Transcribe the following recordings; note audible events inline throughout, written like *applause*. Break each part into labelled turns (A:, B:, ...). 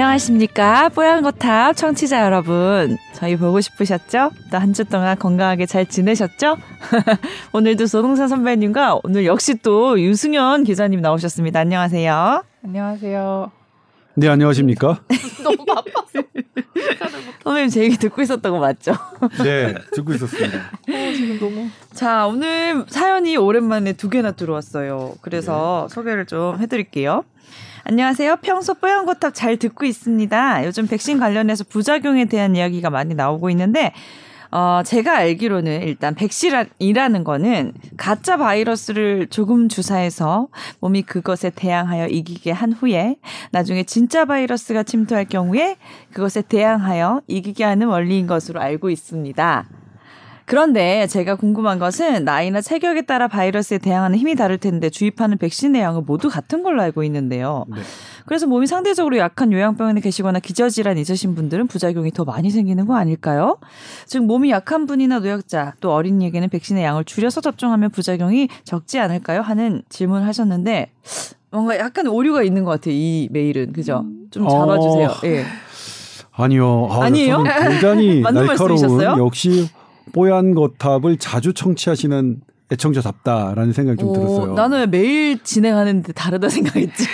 A: 안녕하십니까. 뽀얀거탑 청취자 여러분. 저희 보고 싶으셨죠? 또 한 주 동안 건강하게 잘 지내셨죠? *laughs* 오늘도 조동산 선배님과 오늘 역시 또 유승현 기자님 나오셨습니다. 안녕하세요.
B: 안녕하세요.
C: 네, 안녕하십니까? *laughs*
B: 너무 바빠서. *laughs*
A: 선배님 제 얘기 듣고 있었던 거 맞죠?
C: 네, 듣고 있었습니다.
B: 어, 지금 너무.
A: 자, 오늘 사연이 오랜만에 두 개나 들어왔어요. 그래서 소개를 좀 해드릴게요. 안녕하세요. 평소 뽀얀거탑 잘 듣고 있습니다. 요즘 백신 관련해서 부작용에 대한 이야기가 많이 나오고 있는데, 어, 제가 알기로는 일단 백신이라는 거는 가짜 바이러스를 조금 주사해서 몸이 그것에 대항하여 이기게 한 후에 나중에 진짜 바이러스가 침투할 경우에 그것에 대항하여 이기게 하는 원리인 것으로 알고 있습니다. 그런데 제가 궁금한 것은 나이나 체격에 따라 바이러스에 대항하는 힘이 다를 텐데 주입하는 백신의 양은 모두 같은 걸로 알고 있는데요.
C: 네.
A: 그래서 몸이 상대적으로 약한 요양병원에 계시거나 기저질환 있으신 분들은 부작용이 더 많이 생기는 거 아닐까요? 즉 몸이 약한 분이나 노약자 또 어린이에게는 백신의 양을 줄여서 접종하면 부작용이 적지 않을까요? 하는 질문을 하셨는데 뭔가 약간 오류가 있는 것 같아요. 이 메일은 그죠? 좀 잡아주세요.
C: 어.
A: 예.
C: 아니요. 아,
A: 아니에요?
C: 저는 대단히 *laughs*
A: 맞는
C: 날카로운
A: 말씀이셨어요?
C: 역시 뽀얀 거탑을 자주 청취하시는 애청자답다라는 생각이 좀 들었어요.
A: 오, 나는 왜 매일 진행하는데 다르다 생각했지.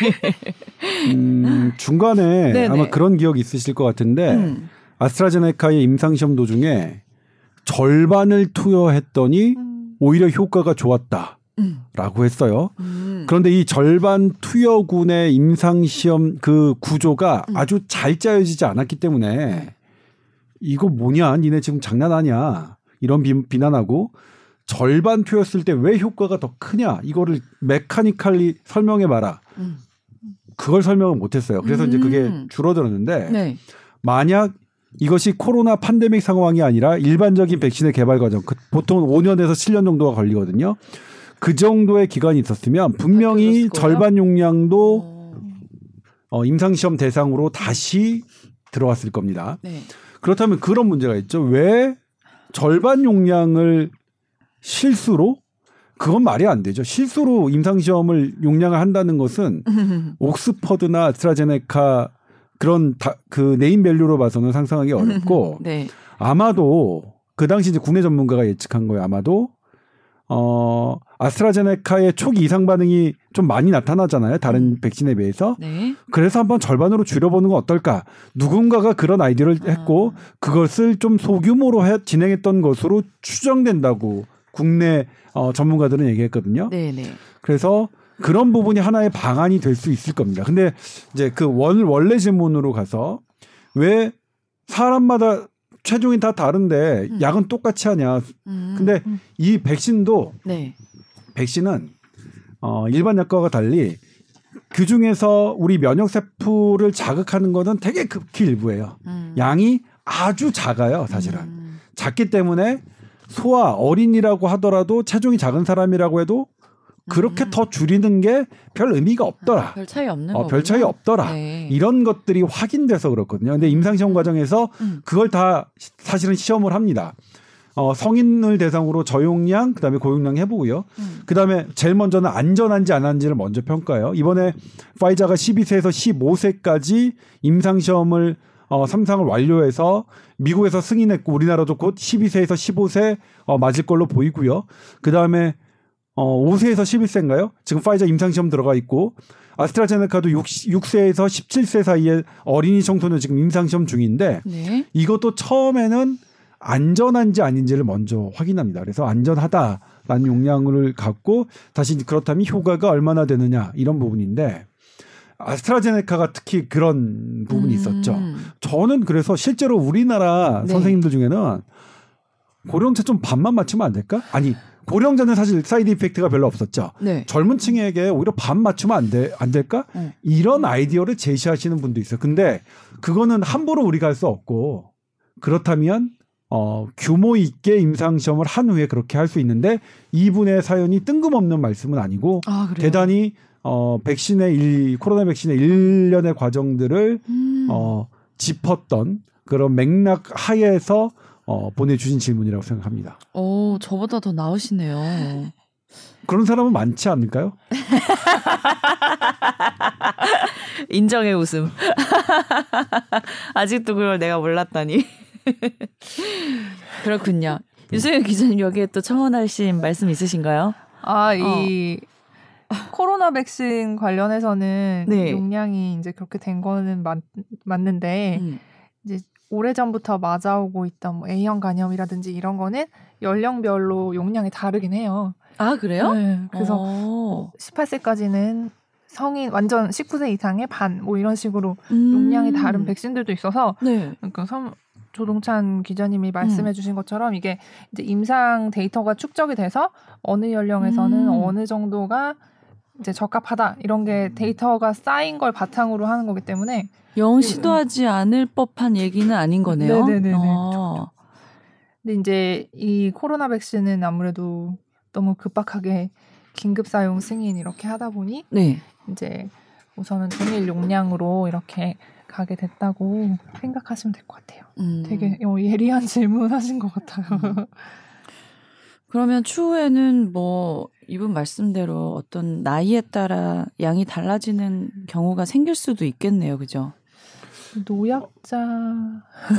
C: 음, 중간에 *laughs*
A: 네네.
C: 아마 그런 기억이 있으실 것 같은데
A: 음.
C: 아스트라제네카의 임상시험 도중에 절반을 투여했더니 오히려 효과가 좋았다.
A: 음.
C: 라고 했어요.
A: 음.
C: 그런데 이 절반 투여군의 임상시험 그 구조가
A: 음.
C: 아주 잘 짜여지지 않았기 때문에 이거 뭐냐, 니네 지금 장난하냐 이런 비, 비난하고 절반 투였을 때 왜 효과가 더 크냐 이거를 메카니컬리 설명해 봐라.
A: 음.
C: 그걸 설명을 못했어요. 그래서 이제 그게
A: 음.
C: 줄어들었는데
A: 네.
C: 만약 이것이 코로나 판데믹 상황이 아니라 일반적인 백신의 개발 과정, 그 보통 5년에서 7년 정도가 걸리거든요. 그 정도의 기간이 있었으면 분명히
A: 그랬을 거예요?
C: 절반 용량도
A: 어,
C: 어, 임상시험 대상으로 다시 들어왔을 겁니다.
A: 네.
C: 그렇다면 그런 문제가 있죠. 왜 절반 용량을 실수로 그건 말이 안 되죠. 실수로 임상시험을 용량을 한다는 것은 *laughs* 옥스퍼드나 아스트라제네카 그런 다, 그 name value로 봐서는 상상하기 어렵고 *laughs*
A: 네.
C: 아마도 그 당시 이제 국내 전문가가 예측한 거예요. 아마도 어 아스트라제네카의 초기 이상 반응이 좀 많이 나타나잖아요. 다른 백신에 비해서.
A: 네.
C: 그래서 한번 절반으로 줄여보는 건 어떨까? 누군가가 그런 아이디어를 했고 그것을 좀 소규모로 해, 진행했던 것으로 추정된다고 국내 어, 전문가들은 얘기했거든요.
A: 네. 네.
C: 그래서 그런 부분이 하나의 방안이 될 수 있을 겁니다. 근데 이제 그 원, 원래 질문으로 가서 왜 사람마다 체중이 다 다른데
A: 음.
C: 약은 똑같이 하냐.
A: 음.
C: 근데 이 백신도
A: 네.
C: 백신은 어, 일반 약과와 달리 그 중에서 우리 면역 세포를 자극하는 거는 되게 극히 일부예요.
A: 음.
C: 양이 아주 작아요, 사실은.
A: 음.
C: 작기 때문에 소아 어린이라고 하더라도 체중이 작은 사람이라고 해도 그렇게
A: 음.
C: 더 줄이는 게 별 의미가 없더라.
A: 별 차이 없는
C: 어,
A: 거.
C: 별 차이 없더라.
A: 네.
C: 이런 것들이 확인돼서 그렇거든요. 근데 임상 시험 과정에서
A: 음.
C: 그걸 다 시- 사실은 시험을 합니다. 어, 성인을 대상으로 저용량, 그다음에 고용량 해보고요.
A: 음.
C: 그다음에 제일 먼저는 안전한지 안 한지를 먼저 평가해요. 이번에 파이자가 12세에서 15세까지 임상 시험을 어, 삼상을 완료해서 미국에서 승인했고 우리나라도 곧 12세에서 15세 어, 맞을 걸로 보이고요. 그다음에 어, 5세에서 11세인가요? 지금 파이자 임상시험 들어가 있고 아스트라제네카도 6, 6세에서 17세 사이에 어린이 청소년 지금 임상시험 중인데
A: 네.
C: 이것도 처음에는 안전한지 아닌지를 먼저 확인합니다. 그래서 안전하다라는 용량을 갖고 다시 그렇다면 효과가 얼마나 되느냐 이런 부분인데 아스트라제네카가 특히 그런 부분이 있었죠.
A: 음.
C: 저는 그래서 실제로 우리나라
A: 네.
C: 선생님들 중에는 고령자 좀 반만 맞추면 안 될까? 아니 고령자는 사실 side effect가 별로 없었죠.
A: 네.
C: 젊은 층에게 오히려 반 맞추면 안, 돼, 안 될까?
A: 음.
C: 이런 아이디어를 제시하시는 분도 있어요. 근데 그거는 함부로 우리가 할 수 없고 그렇다면 어, 규모 있게 임상시험을 한 후에 그렇게 할 수 있는데 이분의 사연이 뜬금없는 말씀은 아니고
A: 아.
C: 대단히 어, 백신의 일, 코로나 백신의 일련의 과정들을
A: 음.
C: 어, 짚었던 그런 맥락 하에서 어, 보내주신 질문이라고 생각합니다.
A: 오, 저보다 더 나으시네요. *laughs*
C: 그런 사람은 많지 않을까요?
A: 인정의 웃음. *laughs* 아직도 그걸 내가 몰랐다니. *laughs* 그렇군요. 유승현 기자님 여기에 또 첨언하신 말씀 있으신가요?
B: 아, 이 코로나 백신 관련해서는
A: 네.
B: 용량이 이제 그렇게 된 거는 맞, 맞는데
A: 음.
B: 이제 오래전부터 맞아오고 있던 뭐 A형 간염이라든지 이런 거는 연령별로 용량이 다르긴 해요.
A: 아 그래요?
B: 네, 그래서
A: 어.
B: 18세까지는 성인 완전 19세 이상의 반 뭐 이런 식으로
A: 음.
B: 용량이 다른 백신들도 있어서
A: 네.
B: 그러니까 섬 조동찬 기자님이
A: 음.
B: 말씀해 주신 것처럼 이게 이제 임상 데이터가 축적이 돼서 어느 연령에서는
A: 음.
B: 어느 정도가 이제 적합하다 이런 게 데이터가 쌓인 걸 바탕으로 하는 거기 때문에
A: 영 시도하지 않을 법한 얘기는 아닌 거네요.
B: 네네네네.
A: 어.
B: 근데 이제 이 코로나 백신은 아무래도 너무 급박하게 긴급 사용 승인 이렇게 하다 보니
A: 네.
B: 이제 우선은 동일 용량으로 이렇게 가게 됐다고 생각하시면 될 것 같아요.
A: 음.
B: 되게 어, 예리한 질문 하신 것 같아요.
A: 그러면 추후에는 뭐 이분 말씀대로 어떤 나이에 따라 양이 달라지는 경우가 생길 수도 있겠네요, 그죠?
B: 노약자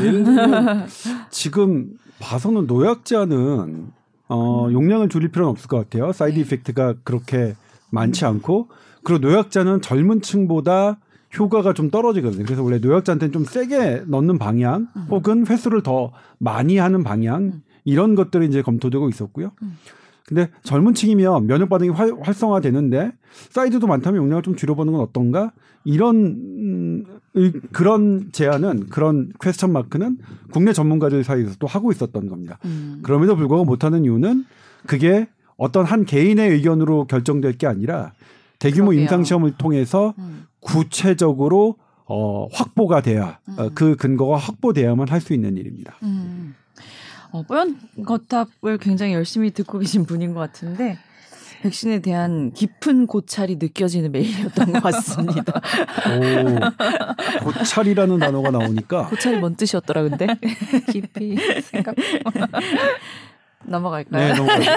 C: 예를 들면 지금 봐서는 노약자는 어, 용량을 줄일 필요는 없을 것 같아요. side effect가 그렇게 많지 않고 그리고 노약자는 젊은 층보다 효과가 좀 떨어지거든요. 그래서 원래 노약자한테는 좀 세게 넣는 방향
A: 음.
C: 혹은 횟수를 더 많이 하는 방향
A: 음.
C: 이런 것들이 이제 검토되고 있었고요.
A: 음.
C: 근데 젊은 층이면 면역 반응이 활, 활성화되는데 사이드도 많다면 용량을 좀 줄여보는 건 어떤가? 이런 음, 의- 그런 제안은 그런 퀘스천 마크는 국내 전문가들 사이에서 또 하고 있었던 겁니다.
A: 음.
C: 그럼에도 불구하고 못하는 이유는 그게 어떤 한 개인의 의견으로 결정될 게 아니라 대규모. 임상 시험을 통해서
A: 음.
C: 구체적으로 어, 확보가 돼야 어,
A: 음.
C: 그 근거가 확보돼야만 할 수 있는 일입니다.
A: 음. 어, 뽀얀 거탑을 굉장히 열심히 듣고 계신 분인 것 같은데 백신에 대한 깊은 고찰이 느껴지는 메일이었던 것 같습니다.
C: 오, 고찰이라는 단어가 나오니까
A: 고찰이 뭔 뜻이었더라 근데
B: 깊이 생각. *laughs*
A: 넘어갈까요?
C: 네 넘어가죠.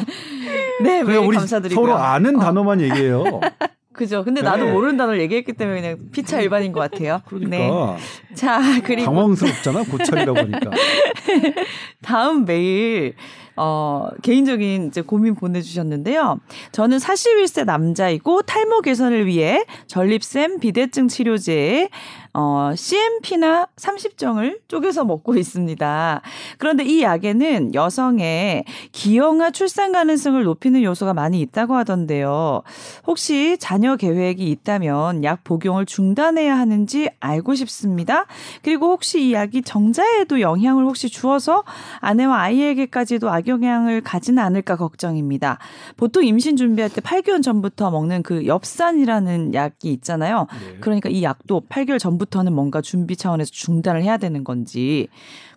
C: *laughs*
A: 네, 메일
C: 우리
A: 감사드리고요.
C: 서로 아는
A: 어.
C: 단어만 얘기해요. *laughs*
A: 그죠. 근데 나도
C: 네.
A: 모르는 단어를 얘기했기 때문에 그냥 피차 일반인 것 같아요.
C: 그러니까
A: 네. 자, *laughs* 그리고
C: 당황스럽잖아 고찰이라고 하니까. *laughs*
A: 다음 메일 어, 개인적인 이제 고민 보내주셨는데요. 저는 41세 남자이고 탈모 개선을 위해 전립샘 비대증 치료제에 어, CMP나 30정을 쪼개서 먹고 있습니다. 그런데 이 약에는 여성의 기형아 출산 가능성을 높이는 요소가 많이 있다고 하던데요. 혹시 자녀 계획이 있다면 약 복용을 중단해야 하는지 알고 싶습니다. 그리고 혹시 이 약이 정자에도 영향을 혹시 주어서 아내와 아이에게까지도 악영향을 가지는 않을까 걱정입니다. 보통 임신 준비할 때 8개월 전부터 먹는 그 엽산이라는 약이 있잖아요. 그러니까 이 약도 8개월 전부터는 뭔가 준비 차원에서 중단을 해야 되는 건지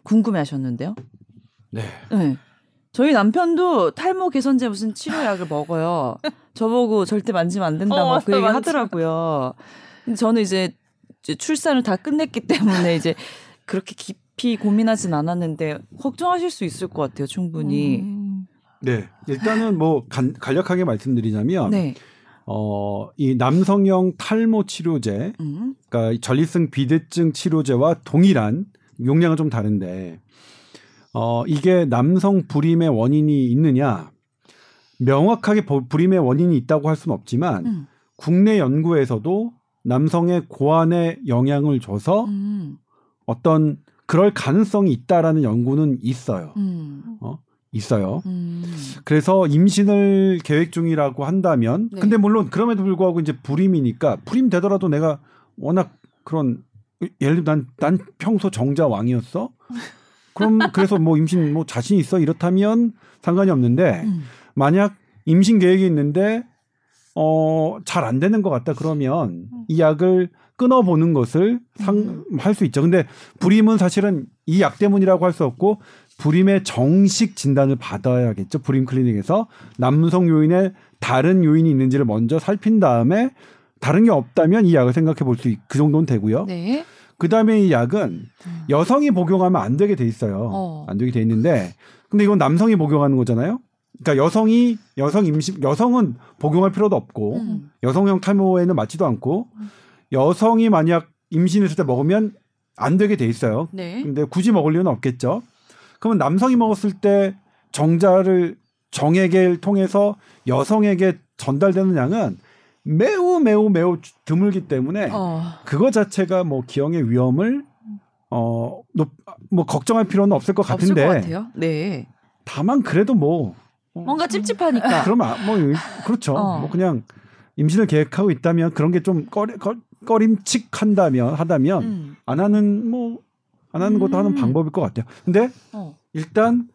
A: 궁금해 하셨는데요.
C: 네.
A: 네. 저희 남편도 탈모 개선제 무슨 치료약을 먹어요. 저보고 절대 만지면 안 된다고
B: 어,
A: 그 얘기 하더라고요. 저는 이제, 이제 출산을 다 끝냈기 때문에 이제 그렇게 깊이 고민하진 않았는데 걱정하실 수 있을 것 같아요, 충분히.
B: 음.
C: 네. 일단은 뭐 간, 간략하게 말씀드리자면
A: 네.
C: 어, 이 남성형 탈모 치료제,
A: 음.
C: 그러니까 이 전립선 비대증 치료제와 동일한 용량은 좀 다른데 어, 이게 남성 불임의 원인이 있느냐? 명확하게 보- 불임의 원인이 있다고 할 수는 없지만
A: 음.
C: 국내 연구에서도 남성의 고안에 영향을 줘서
A: 음.
C: 어떤 그럴 가능성이 있다라는 연구는 있어요.
A: 음.
C: 있어요.
A: 음.
C: 그래서 임신을 계획 중이라고 한다면
A: 네.
C: 근데 물론 그럼에도 불구하고 이제 불임이니까 불임 되더라도 내가 워낙 그런 예를 들면 난, 난 평소 정자 왕이었어. 그럼 그래서 뭐 임신 뭐 자신 있어 이렇다면 상관이 없는데
A: 음.
C: 만약 임신 계획이 있는데 어 잘 안 되는 것 같다 그러면 이 약을 끊어보는 것을 상 할 수 있죠. 근데 불임은 사실은 이 약 때문이라고 할 수 없고 불임의 정식 진단을 받아야겠죠. 불임 클리닉에서 남성 요인에 다른 요인이 있는지를 먼저 살핀 다음에 다른 게 없다면 이 약을 생각해 볼 수 그 정도는 되고요.
A: 네.
C: 그 다음에 이 약은 여성이 복용하면 안 되게 돼 있어요.
A: 어.
C: 안 되게 돼 있는데 근데 이건 남성이 복용하는 거잖아요. 그러니까 여성이 여성 임신 여성은 복용할 필요도 없고
A: 음.
C: 여성형 탈모에는 맞지도 않고 여성이 만약 임신했을 때 먹으면 안 되게 돼 있어요.
A: 네.
C: 근데 굳이 먹을 이유는 없겠죠. 그러면 남성이 먹었을 때 정자를 정액을 통해서 여성에게 전달되는 양은 매우 매우 매우 드물기 때문에
A: 어.
C: 그거 자체가 뭐 기형의 위험을 어뭐 걱정할 필요는 없을 것
A: 없을 것
C: 같은데
A: 같아요. 네.
C: 다만 그래도 뭐
A: 뭔가 찝찝하니까.
C: 그럼 아, 뭐 그렇죠.
A: 어.
C: 뭐 그냥 임신을 계획하고 있다면 그런 게 좀 꺼리, 꺼, 꺼림칙한다면 하다면
A: 음.
C: 안 하는 뭐 안 하는 것도 하는
A: 음.
C: 방법일 것 같아요. 근데
A: 어.
C: 일단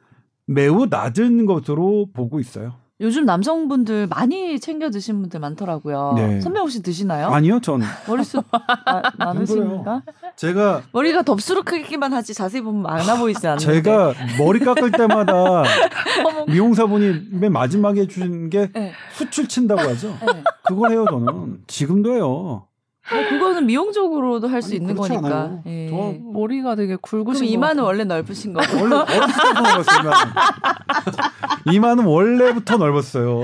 C: 매우 낮은 것으로 보고 있어요.
A: 요즘 남성분들 많이 챙겨 드신 분들 많더라고요.
C: 네.
A: 선배 혹시 드시나요?
C: 아니요, 전
A: 머리숱 마- 많으십니까?
C: 제가
A: 머리가 덥수룩하기만 하지 자세히 보면 많아 보이지 않는데.
C: 제가 머리 깎을 때마다 *laughs* 미용사분이 맨 마지막에 해주신 게
A: 네.
C: 수출 친다고 하죠.
A: 네.
C: 그걸 해요, 저는. 지금도 해요.
A: 뭐 그거는 미용적으로도 할 수 있는
C: 그렇지
A: 거니까.
C: 않아요.
A: 예.
C: 저
B: 머리가 되게
A: 그럼
B: 굵으신 것
A: 이마는
B: 같아요.
A: 원래 넓으신 거고. *laughs*
C: 원래 어렸을 때부터 넓었어요. *laughs* 이마는. 원래부터 넓었어요.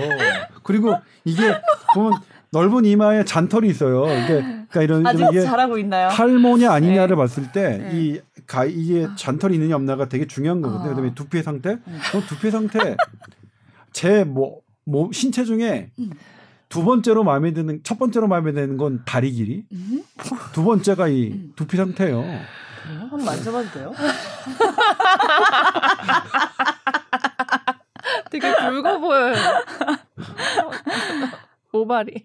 C: 그리고 이게 보면 넓은 이마에 잔털이 있어요. 이게 그러니까 이런
A: 아직
C: 이게
A: 잘하고 있나요?
C: 탈모냐 아니냐를 봤을 때
A: 네.
C: 가 이게 잔털이 있느냐 없나가 되게 중요한 거거든요.
A: 아.
C: 그다음에 두피의 상태. 그럼 두피 상태 제뭐 뭐 신체 중에
A: 음.
C: 두 번째로 마음에 드는 첫 번째로 마음에 드는 건 다리 길이,
A: 음?
C: 두 번째가 이
A: 음.
C: 두피 상태예요.
A: 한번 만져봐도 돼요? *laughs*
B: 되게 굵어 보여요. 모발이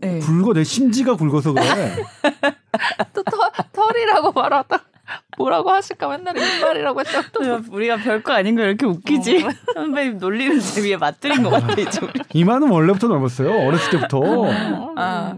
A: 네.
C: 굵어 내 심지가 굵어서 그래.
B: 또 털, 털이라고 말하다 뭐라고 하실까 맨날 이빨이라고 했다가 또
A: 우리가 별거 아닌 거 이렇게 웃기지? 선배님 놀리는 재미에 맞들인 것 같아. 우리. *laughs*
C: 이마는 원래부터 넓었어요. 어렸을 때부터.
A: 아.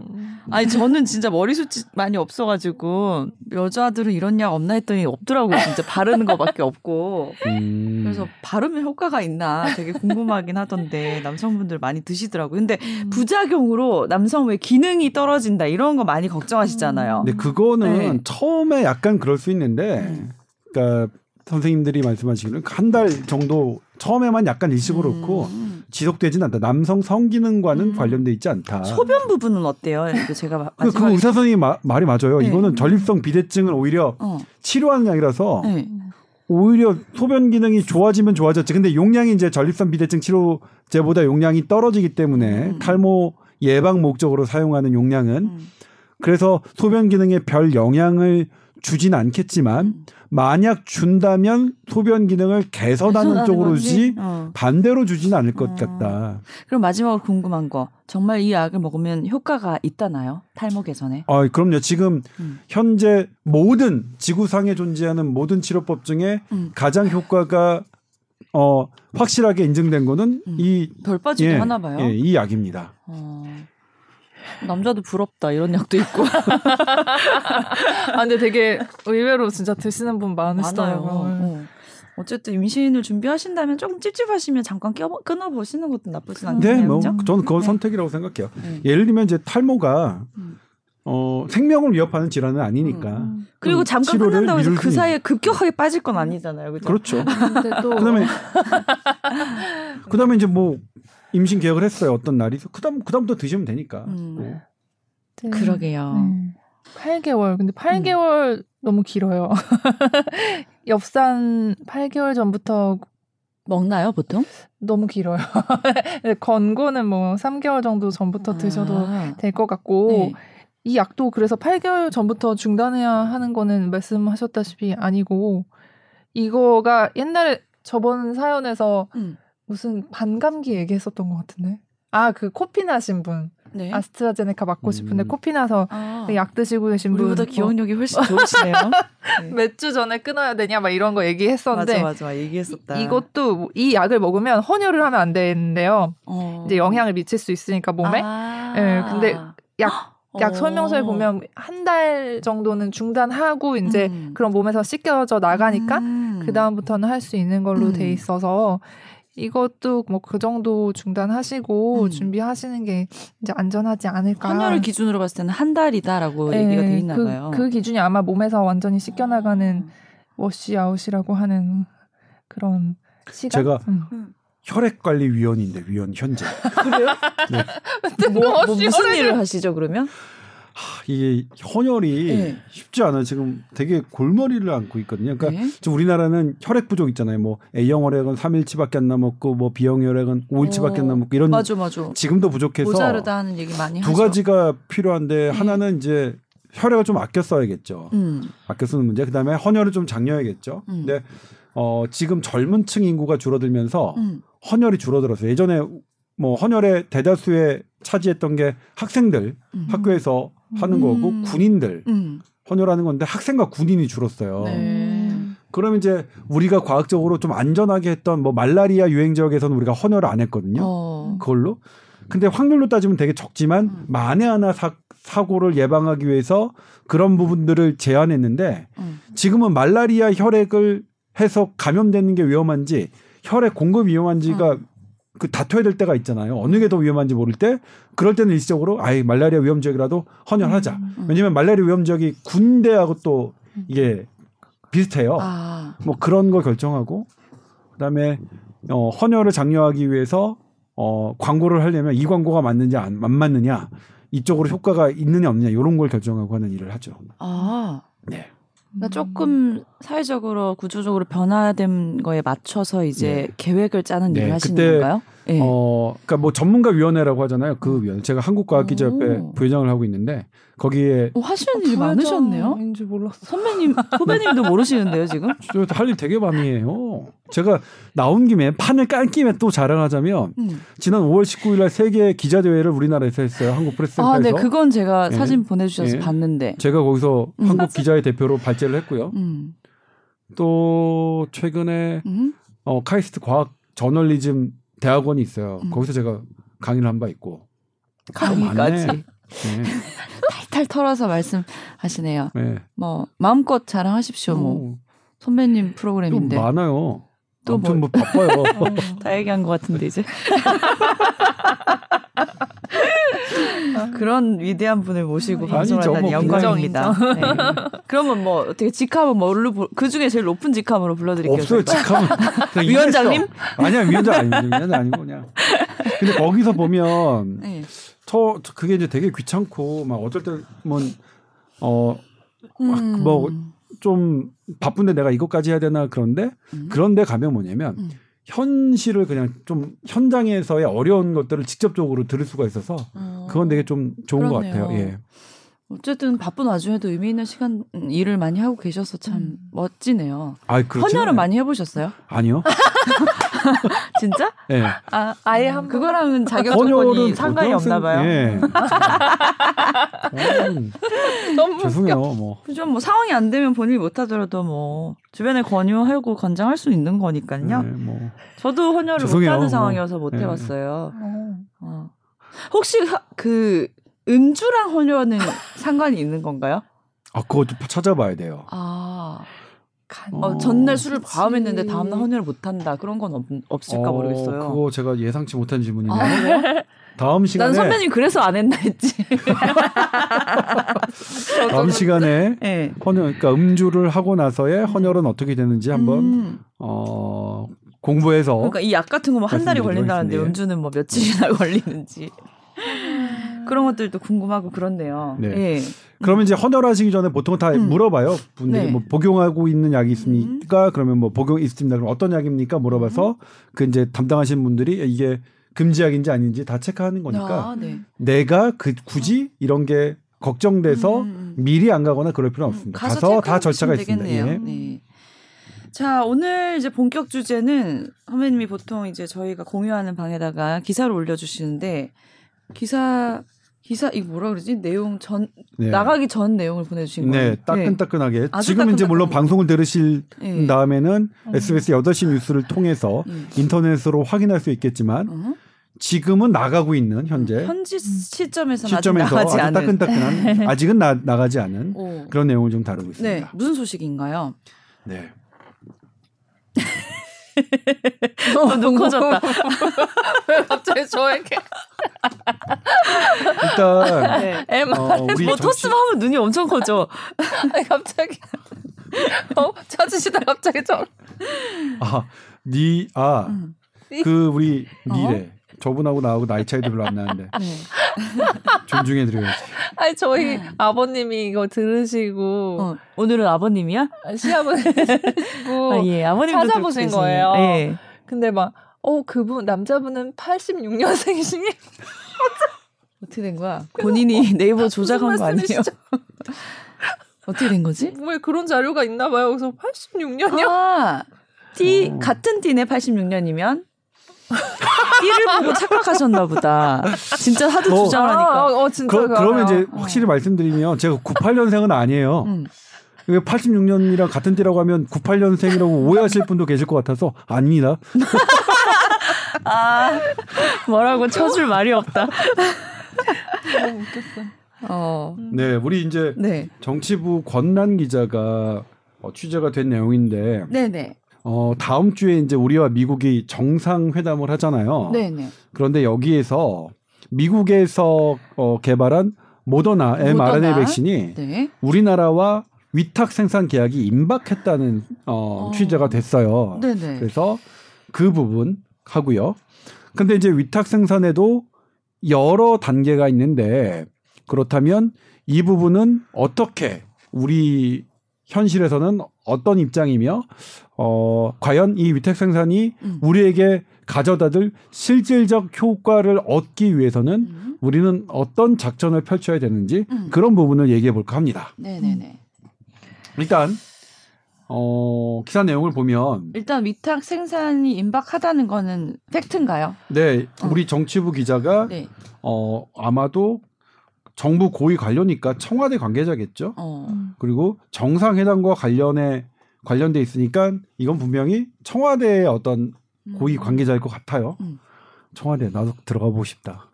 A: 아니, 저는 진짜 머리숱이 많이 없어가지고, 여자들은 이런 약 없나 했더니 없더라고요. 진짜 바르는 거밖에 없고.
C: 음.
A: 그래서 바르면 효과가 있나 되게 궁금하긴 하던데, 남성분들 많이 드시더라고요. 근데
B: 음.
A: 부작용으로 남성 왜 기능이 떨어진다, 이런 거 많이 걱정하시잖아요.
C: 근데 그거는
A: 네.
C: 처음에 약간 그럴 수 있는데,
A: 음.
C: 그러니까 선생님들이 말씀하시기로는 한 달 정도 처음에만 약간 일시고 그렇고
A: 음.
C: 지속되진 않다. 남성 성기능과는
A: 음.
C: 관련돼 있지 않다.
A: 소변 부분은 어때요? 제가 마-
C: 그, 그 의사 선생님 마- 말이 맞아요.
A: 네.
C: 이거는 전립성 비대증을 오히려
A: 어.
C: 치료하는 약이라서
A: 네.
C: 오히려 소변 기능이 좋아지면 좋아졌지. 근데 용량이 이제 전립선 비대증 치료제보다 용량이 떨어지기 때문에
A: 음.
C: 탈모 예방 목적으로 사용하는 용량은
A: 음.
C: 그래서 소변 기능에 별 영향을 주진 않겠지만
A: 음.
C: 만약 준다면 소변 기능을 개선하는 쪽으로지
A: 거지? 어.
C: 반대로 주지는 않을 것
A: 어.
C: 같다.
A: 그럼 마지막으로 궁금한 거 정말 이 약을 먹으면 효과가 있다나요? 탈모 개선에?
C: 아, 그럼요. 지금
A: 음.
C: 현재 모든 지구상에 존재하는 모든 치료법 중에
A: 음.
C: 가장 효과가 어 확실하게 인증된 거는
A: 음. 이덜 빠지게
C: 예,
A: 하나 봐요.
C: 예, 이 약입니다.
A: 어. 남자도 부럽다 이런 약도 있고 *laughs*
B: 아 근데 되게 의외로 진짜 드시는 분. 많으시더라고요.
A: 어. 어쨌든 임신을 준비하신다면 조금 찝찝하시면 잠깐 껴, 끊어 보시는 것도 나쁘진 않겠네요.
C: 네, 뭐
A: 그죠?
C: 저는 그건
A: 네.
C: 선택이라고 생각해요.
A: 네.
C: 예를 들면 이제 탈모가
A: 음.
C: 어 생명을 위협하는 질환은 아니니까.
B: 음.
A: 그리고
C: 좀
A: 잠깐 끊는다고 해서
C: 그수
A: 사이에 급격하게 빠질 건 아니잖아요. 그죠?
C: 그렇죠.
B: 또
C: 그다음에 *laughs* 그다음에 이제 뭐 임신 계획을 했어요. 어떤 날이 그다음 그다음부터 드시면 되니까.
A: 음.
C: 뭐.
B: 네.
A: 그러게요.
B: 네. 8개월. 근데 8개월 너무 길어요. *laughs* 엽산 8개월 전부터
A: 먹나요, 보통?
B: 너무 길어요. *laughs* 건고는 뭐 3개월 정도 전부터 드셔도
A: 아.
B: 될것 같고
A: 네.
B: 이 약도 그래서 8개월 전부터 중단해야 하는 거는 말씀하셨다시피 아니고 이거가 옛날에 저번 사연에서
A: 음.
B: 무슨 반감기 얘기했었던 것 같은데 아 그 코피 나신 분
A: 네.
B: 아스트라제네카 맞고 싶은데
C: 음.
B: 코피 나서
A: 아.
B: 그약 드시고 계신 분
A: 우리보다
B: 뭐
A: 기억력이 훨씬 *laughs* 좋으시네요. 네.
B: 몇주 전에 끊어야 되냐 막 이런 거 얘기했었는데
A: 맞아 맞아 얘기했었다.
B: 이, 것도 이 약을 먹으면 헌혈을 하면 안 되는데요.
A: 어.
B: 이제 영향을 미칠 수 있으니까 몸에
A: 아.
B: 예, 근데 약 *gasps* 약
A: 어.
B: 설명서에 보면 한 달 정도는 중단하고 이제
A: 음.
B: 그런 몸에서 씻겨져 나가니까
A: 음.
B: 그 다음부터는 할 수 있는 걸로
A: 음.
B: 돼 있어서 이것도 뭐 그 정도 중단하시고
A: 음.
B: 준비하시는 게 이제 안전하지 않을까.
A: 헌혈을 기준으로 봤을 때는 한 달이다라고 얘기가 돼 있나
B: 그,
A: 봐요.
B: 그 기준이 아마 몸에서 완전히 씻겨나가는
A: 어.
B: washout이라고 하는 그런 시간.
C: 제가
B: 음.
C: 혈액관리위원인데 위원 현재
A: 그래요?
C: 네. *laughs*
A: 뭐, 뭐 무슨 일을 하시죠 그러면?
C: 하, 이게 헌혈이
A: 네.
C: 쉽지 않아요. 지금 되게 골머리를 앓고 있거든요. 그러니까
A: 네.
C: 지금 우리나라는 혈액 부족 있잖아요. 뭐 A형 혈액은 3일치밖에 안 남았고 뭐 B형 혈액은 5일치밖에
A: 어,
C: 안 남았고 이런
A: 맞아 맞아.
C: 지금도 부족해서
A: 모자르다 하는 얘기 많이
C: 두
A: 하죠.
C: 가지가 필요한데 하나는 이제 혈액을 좀 아껴 써야겠죠.
A: 음.
C: 아껴 쓰는 문제. 그다음에 헌혈을 좀 장려해야겠죠.
A: 음.
C: 근데 어 지금 젊은 층 인구가 줄어들면서
A: 음.
C: 헌혈이 줄어들었어요. 예전에 뭐 헌혈의 대다수에 차지했던 게 학생들
A: 음.
C: 학교에서 하는 거고
A: 음.
C: 군인들
A: 음.
C: 헌혈하는 건데 학생과 군인이 줄었어요.
A: 네.
C: 그러면 이제 우리가 과학적으로 좀 안전하게 했던 뭐 말라리아 유행 지역에서는 우리가 헌혈을 안 했거든요.
A: 어.
C: 그걸로. 근데 확률로 따지면 되게 적지만
A: 음.
C: 만에 하나 사, 사고를 예방하기 위해서 그런 부분들을 제한했는데
A: 음.
C: 지금은 말라리아 혈액을 해서 감염되는 게 위험한지 혈액 공급 위험한지가
A: 음.
C: 그 다퉈야 될 때가 있잖아요. 어느 게 더 위험한지 모를 때 그럴 때는 일시적으로 아예 말라리아 위험 지역이라도 헌혈하자.
A: 음.
C: 왜냐면 말라리아 위험 지역이 군대하고 또 이게 비슷해요.
A: 아.
C: 뭐 그런 거 결정하고 그다음에 어 헌혈을 장려하기 위해서 어 광고를 하려면 이 광고가 맞는지 안, 안 맞느냐 이쪽으로 효과가 있느냐 없느냐 이런 걸 결정하고 하는 일을 하죠.
A: 아.
C: 네.
A: 그러니까 조금 사회적으로 구조적으로 변화된 거에 맞춰서 이제
C: 네.
A: 계획을 짜는
C: 네,
A: 일을 하시는 건가요? 예.
C: 어 그러니까 뭐 전문가 위원회라고 하잖아요. 그 위원회. 제가 한국과학기자협회
A: 오.
C: 부회장을 하고 있는데 거기에
A: 어, 하시는 일이 많으셨네요.
B: 인지 몰랐어.
A: 선배님, 후배님도 모르시는데요, 지금? *laughs*
C: 할 일 되게 많이 해요. 제가 나온 김에 판을 깐 김에 또 자랑하자면
A: 음.
C: 지난 5월 19일 날 세계 기자 대회를 우리나라에서 했어요. 한국 프레스센터에서.
A: 아, 네, 그건 제가
C: 예.
A: 사진 보내 주셔서
C: 예.
A: 봤는데.
C: 제가 거기서
A: 음.
C: 한국 기자의 대표로 발제를 했고요.
A: 음.
C: 또 최근에
A: 음.
C: 어, 카이스트 과학 저널리즘 대학원이 있어요.
A: 음.
C: 거기서 제가 강의를 한 바 있고.
A: 강의까지
C: 많네. *laughs* 네.
A: 탈탈 털어서 말씀하시네요.
C: 네.
A: 뭐 마음껏 자랑하십시오. 뭐
C: 어,
A: 선배님
C: 또
A: 프로그램인데
C: 많아요.
A: 또
C: 아무튼 뭐 바빠요. *laughs*
A: 다 얘기한 것 같은데 이제 *laughs* 그런 위대한 분을 모시고 방송하다니
C: 뭐
A: 영광입니다. 네. *laughs* 그러면 뭐 어떻게 직함은 뭘로 그 중에 제일 높은 직함으로 불러드릴게요.
C: 없어요. 그냥 *laughs*
A: 위원장님?
C: 아니야 위원장 아니고 위원장 아니고 그냥. 근데 거기서 보면 *laughs*
A: 네.
C: 저저 그게 이제 되게 귀찮고 막 어쩔 때뭐어
A: 음.
C: 뭐 좀 바쁜데 내가 이것까지 해야 되나 그런데
A: 음.
C: 그런데 가면 뭐냐면
A: 음.
C: 현실을 그냥 좀 현장에서의 어려운 것들을 직접적으로 들을 수가 있어서
A: 어.
C: 그건 되게 좀 좋은 것
A: 그렇네요.
C: 같아요. 예.
A: 어쨌든 바쁜 와중에도 의미 있는 시간 음, 일을 많이 하고 계셔서 참
B: 음.
A: 멋지네요.
C: 아, 그렇지.
A: 헌혈은 많이 해보셨어요?
C: 아니요. *laughs* *laughs*
A: 진짜?
C: 예.
B: 아, 아예 한
A: 그거랑은 자격 조건이 상관이
C: 고등학생-
A: 없나 봐요.
C: 예. *laughs* 음,
B: 너무
C: 죄송해요. 뭐.
A: 그죠? 뭐 상황이 안 되면 본인이 못 하더라도 뭐 주변에 권유하고 권장할 수 있는 거니까요.
C: 네, 뭐.
A: 저도 헌혈을
C: 죄송해요.
A: 못하는
C: 뭐.
A: 상황이어서 못
C: 네.
A: 해 봤어요.
B: 어.
A: 어. 혹시 하- 그 음주랑 헌혈은 상관이 있는 건가요?
C: 아, 그거 좀 찾아봐야 돼요.
A: 아,
B: 간.
A: 어,
C: 어,
A: 전날 술을
B: 그치.
A: 과음했는데 다음날 헌혈을 못한다 그런 건 없, 없을까
C: 어, 그거
A: 모르겠어요.
C: 뭐 제가 예상치 못한 질문이네요.
A: 아?
C: 다음 시간에
A: 난 선배님 그래서 안 했나 했지. *laughs*
C: 다음 시간에
A: 네.
C: 헌혈 그러니까 음주를 하고 나서의 헌혈은 어떻게 되는지 한번
A: 음.
C: 어 공부해서
A: 그러니까 이 약 같은 거뭐한 달이 걸린다는데. 음주는 뭐 며칠이나 *laughs* 걸리는지 그런 것들도 궁금하고 그렇네요.
C: 네.
A: 예.
C: 그러면 이제 헌혈하시기 전에 보통 다
A: 음.
C: 물어봐요. 분들이
A: 네. 음.
C: 뭐 복용하고 있는 약이 있습니까? 그러면 뭐 복용 있습니다. 그럼 어떤 약입니까? 물어봐서 그 이제 담당하시는 분들이 이게 금지약인지 아닌지 다 체크하는 거니까
A: 아, 네.
C: 내가 그 굳이 이런 게 걱정돼서
A: 음, 음.
C: 미리 안 가거나 그럴 필요는 없습니다. 가서, 다
A: 체크하고
C: 절차가 있습니다. 예.
A: 네. 자, 오늘 이제 본격 주제는 선배님이 보통 이제 저희가 공유하는 방에다가 기사를 올려주시는데 기사 기사 이거 뭐라 그러지? 내용 전
C: 네.
A: 나가기 전 내용을 보내주신 거예요.
C: 네, 따끈따끈하게.
A: 아주
C: 지금 이제 물론. 방송을 들으실
A: 네.
C: 다음에는
B: 음.
C: SBS 8시 뉴스를 통해서
A: 음.
C: 인터넷으로 확인할 수 있겠지만
A: 어?
C: 지금은 나가고 있는 현재
A: 현지 시점에서
C: 시점에서
A: 아직 않은
C: 따끈따끈한 *laughs* 아직은 나, 나가지 않은
A: 오.
C: 그런 내용을 좀 다루고
A: 네,
C: 있습니다.
A: 무슨 소식인가요?
C: 네.
A: 어, 눈 커졌다. *laughs*
B: 왜 갑자기 저에게
C: 일단
A: 네.
B: M
C: 어, 우리
A: 뭐
C: 정치-
A: 토스만 하면 눈이 엄청 커져.
B: 아니, 갑자기 어 찾으시다 갑자기 저
C: 아, 니, 아,
A: 음.
C: 그 우리
A: 어?
C: 미래 저분하고 나하고 나이 차이도 별로 안 나는데 *laughs*
A: 네.
C: 존중해 드려야지.
B: 아니 저희
A: 음.
B: 아버님이 이거 들으시고
A: 어, 오늘은 아버님이야?
B: 시합을 해주시고 *laughs*
A: 아, 예, 아버님도
B: 찾아보신. 거예요.
A: 예.
B: 근데 막 어 그분 남자분은 86년생이시니 *laughs*
A: 어떻게 된 거야? 본인이 네이버 조작한 거 아니에요? 어떻게 된 거지?
B: 왜 그런 자료가 있나 봐요. 그래서 86년이요?
A: 아, 띠
C: 어.
A: 같은 띠네 86년이면 띠를 보고 착각하셨나 보다. 진짜 하도
C: 어.
A: 주장하니까.
B: 어, 어, 진짜
C: 그, 그러면 이제
A: 어.
C: 확실히 말씀드리면 제가 98년생은 아니에요.
A: 음.
C: 86년이랑 같은 띠라고 하면 98년생이라고 오해하실 분도 계실 것 같아서 아닙니다. *laughs*
A: 아, 뭐라고 쳐줄 말이 없다.
B: 너무 웃겼어.
A: 어,
C: 네, 우리 이제
A: 네,
C: 정치부 권란 기자가 어, 취재가 된 내용인데
A: 네, 네,
C: 어, 다음 주에 이제 우리와 미국이 정상 회담을 하잖아요.
A: 네, 네.
C: 그런데 여기에서 미국에서 어, 개발한 모더나 mRNA. 백신이
A: 네.
C: 우리나라와 위탁 생산 계약이 임박했다는 어,
A: 어.
C: 취재가 됐어요.
A: 네, 네.
C: 그래서 그 부분 하고요. 근데 이제 위탁 생산에도 여러 단계가 있는데 그렇다면 이 부분은 어떻게 우리 현실에서는 어떤 입장이며 어 과연 이 위탁 생산이
A: 음.
C: 우리에게 가져다줄 실질적 효과를 얻기 위해서는
A: 음.
C: 우리는 어떤 작전을 펼쳐야 되는지
A: 음.
C: 그런 부분을 얘기해 볼까 합니다.
A: 네, 네, 네.
C: 일단 어 기사 내용을 보면
A: 일단 위탁 생산이 임박하다는 거는 팩트인가요?
C: 네,
A: 어.
C: 우리 정치부 기자가
A: 네.
C: 어 아마도 정부 고위 관료니까 청와대 관계자겠죠.
A: 어.
B: 음.
C: 그리고 정상회담과 관련해 관련돼 있으니까 이건 분명히 청와대의 어떤 고위
A: 음.
C: 관계자일 것 같아요.
A: 음.
C: 청와대 나도 들어가 보고 싶다.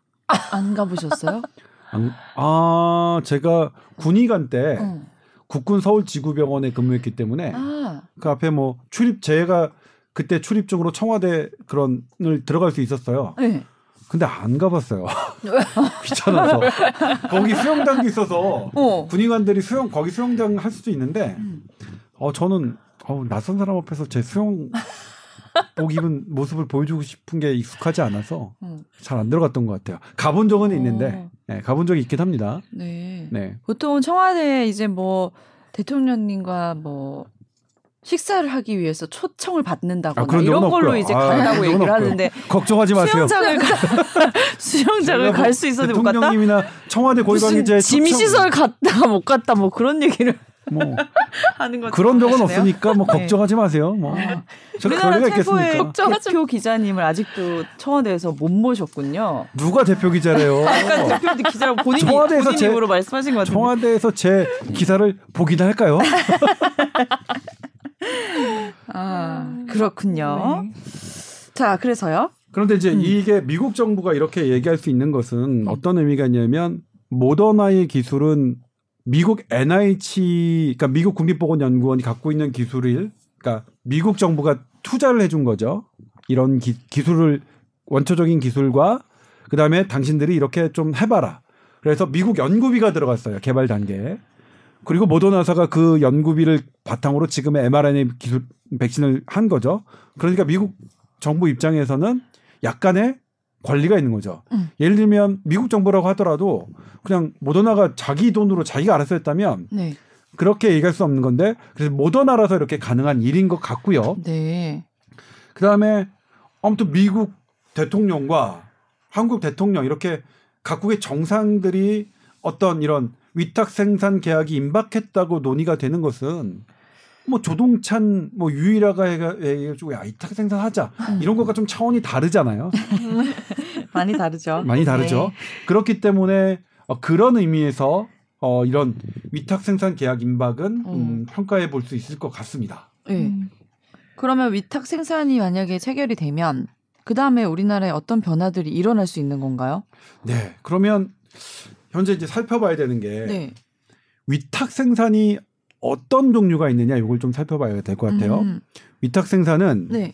A: 안 가보셨어요?
C: 안- 아 제가 군의관 때
A: 어.
C: 국군 서울지구병원에 근무했기 때문에
A: 아,
C: 그 앞에 뭐 출입 제가 그때 출입증으로 청와대 그런을 들어갈 수 있었어요.
A: 네.
C: 근데 안 가봤어요. *laughs* *laughs* 귀찮아서 거기 수영장도 있어서
A: 어.
C: 군의관들이 수영 거기 수영장 할 수도 있는데
A: 음.
C: 어 저는 어, 낯선 사람 앞에서 제 수영 복 입은 *laughs* 모습을 보여주고 싶은 게 익숙하지 않아서
A: 음.
C: 잘안 들어갔던 것 같아요. 가본 적은
A: 어.
C: 있는데 네, 가본 적이 있긴 합니다.
A: 네.
C: 네.
A: 보통 청와대에 이제 뭐 대통령님과 뭐 식사를 하기 위해서 초청을 받는다거나
C: 아, 그런
A: 이런 걸로
C: 없고요.
A: 이제
C: 아,
A: 간다고
C: 적은
A: 얘기를
C: 없고요.
A: 하는데
C: 걱정하지 마세요.
A: 수영장을 가, *laughs* 수영장을
C: 제가
A: 뭐갈수 있었는데 못 갔다.
C: 대통령님이나 청와대 고위
A: 무슨
C: 관계자의
A: 지미
C: 초청-
A: 시설 갔다 못 갔다 뭐 그런 얘기를
C: 뭐 *laughs*
A: 하는 거
C: 그런 적은
A: 하시네요.
C: 없으니까 뭐
A: 네.
C: 걱정하지 마세요. 뭐
A: 아.
C: 저
A: 우리나라 최고의?
B: 걱정하지
A: 대표 기자님을 아직도 청와대에서 못 모셨군요.
C: 누가 대표 기자래요?
A: 아까 대표 기자라고 본인이
C: 청와대에서
A: 본인
C: 제-
A: 입으로 말씀하신 것 같은데.
C: 청와대에서 제 기사를 보기나 할까요? *laughs*
A: 아 그렇군요.
B: 네.
A: 자 그래서요.
C: 그런데 이제
A: 음.
C: 이게 미국 정부가 이렇게 얘기할 수 있는 것은 어떤 의미가 있냐면 모더나의 기술은 미국 NIH, 그러니까 미국 국립보건연구원이 갖고 있는 기술을, 그러니까 미국 정부가 투자를 해준 거죠. 이런 기, 기술을 원초적인 기술과 그 다음에 당신들이 이렇게 좀 해봐라. 그래서 미국 연구비가 들어갔어요 개발 단계에. 그리고 모더나사가 그 연구비를 바탕으로 지금의 mRNA 기술 백신을 한 거죠. 그러니까 미국 정부 입장에서는 약간의 권리가 있는 거죠.
A: 음.
C: 예를 들면 미국 정부라고 하더라도 그냥 모더나가 자기 돈으로 자기가 알아서 했다면
A: 네.
C: 그렇게 얘기할 수 없는 건데 그래서 모더나라서 이렇게 가능한 일인 것 같고요.
A: 네.
C: 그다음에 아무튼 미국 대통령과 한국 대통령 이렇게 각국의 정상들이 어떤 이런 위탁 생산 계약이 임박했다고 논의가 되는 것은 뭐 조동찬 뭐 유일하가 해가- 해가지고 야 위탁 생산하자
A: 음.
C: 이런 것과 좀 차원이 다르잖아요. *laughs*
A: 많이 다르죠.
C: 많이 다르죠.
A: 네.
C: 그렇기 때문에 어, 그런 의미에서 어, 이런 위탁 생산 계약 임박은 음,
A: 음.
C: 평가해 볼 수 있을 것 같습니다.
A: 네.
B: 음.
A: 그러면 위탁 생산이 만약에 체결이 되면 그 다음에 우리나라에 어떤 변화들이 일어날 수 있는 건가요?
C: 네. 그러면 현재 이제 살펴봐야 되는 게
A: 네.
C: 위탁 생산이 어떤 종류가 있느냐 이걸 좀 살펴봐야 될 것 같아요.
A: 음,
C: 위탁 생산은
A: 네.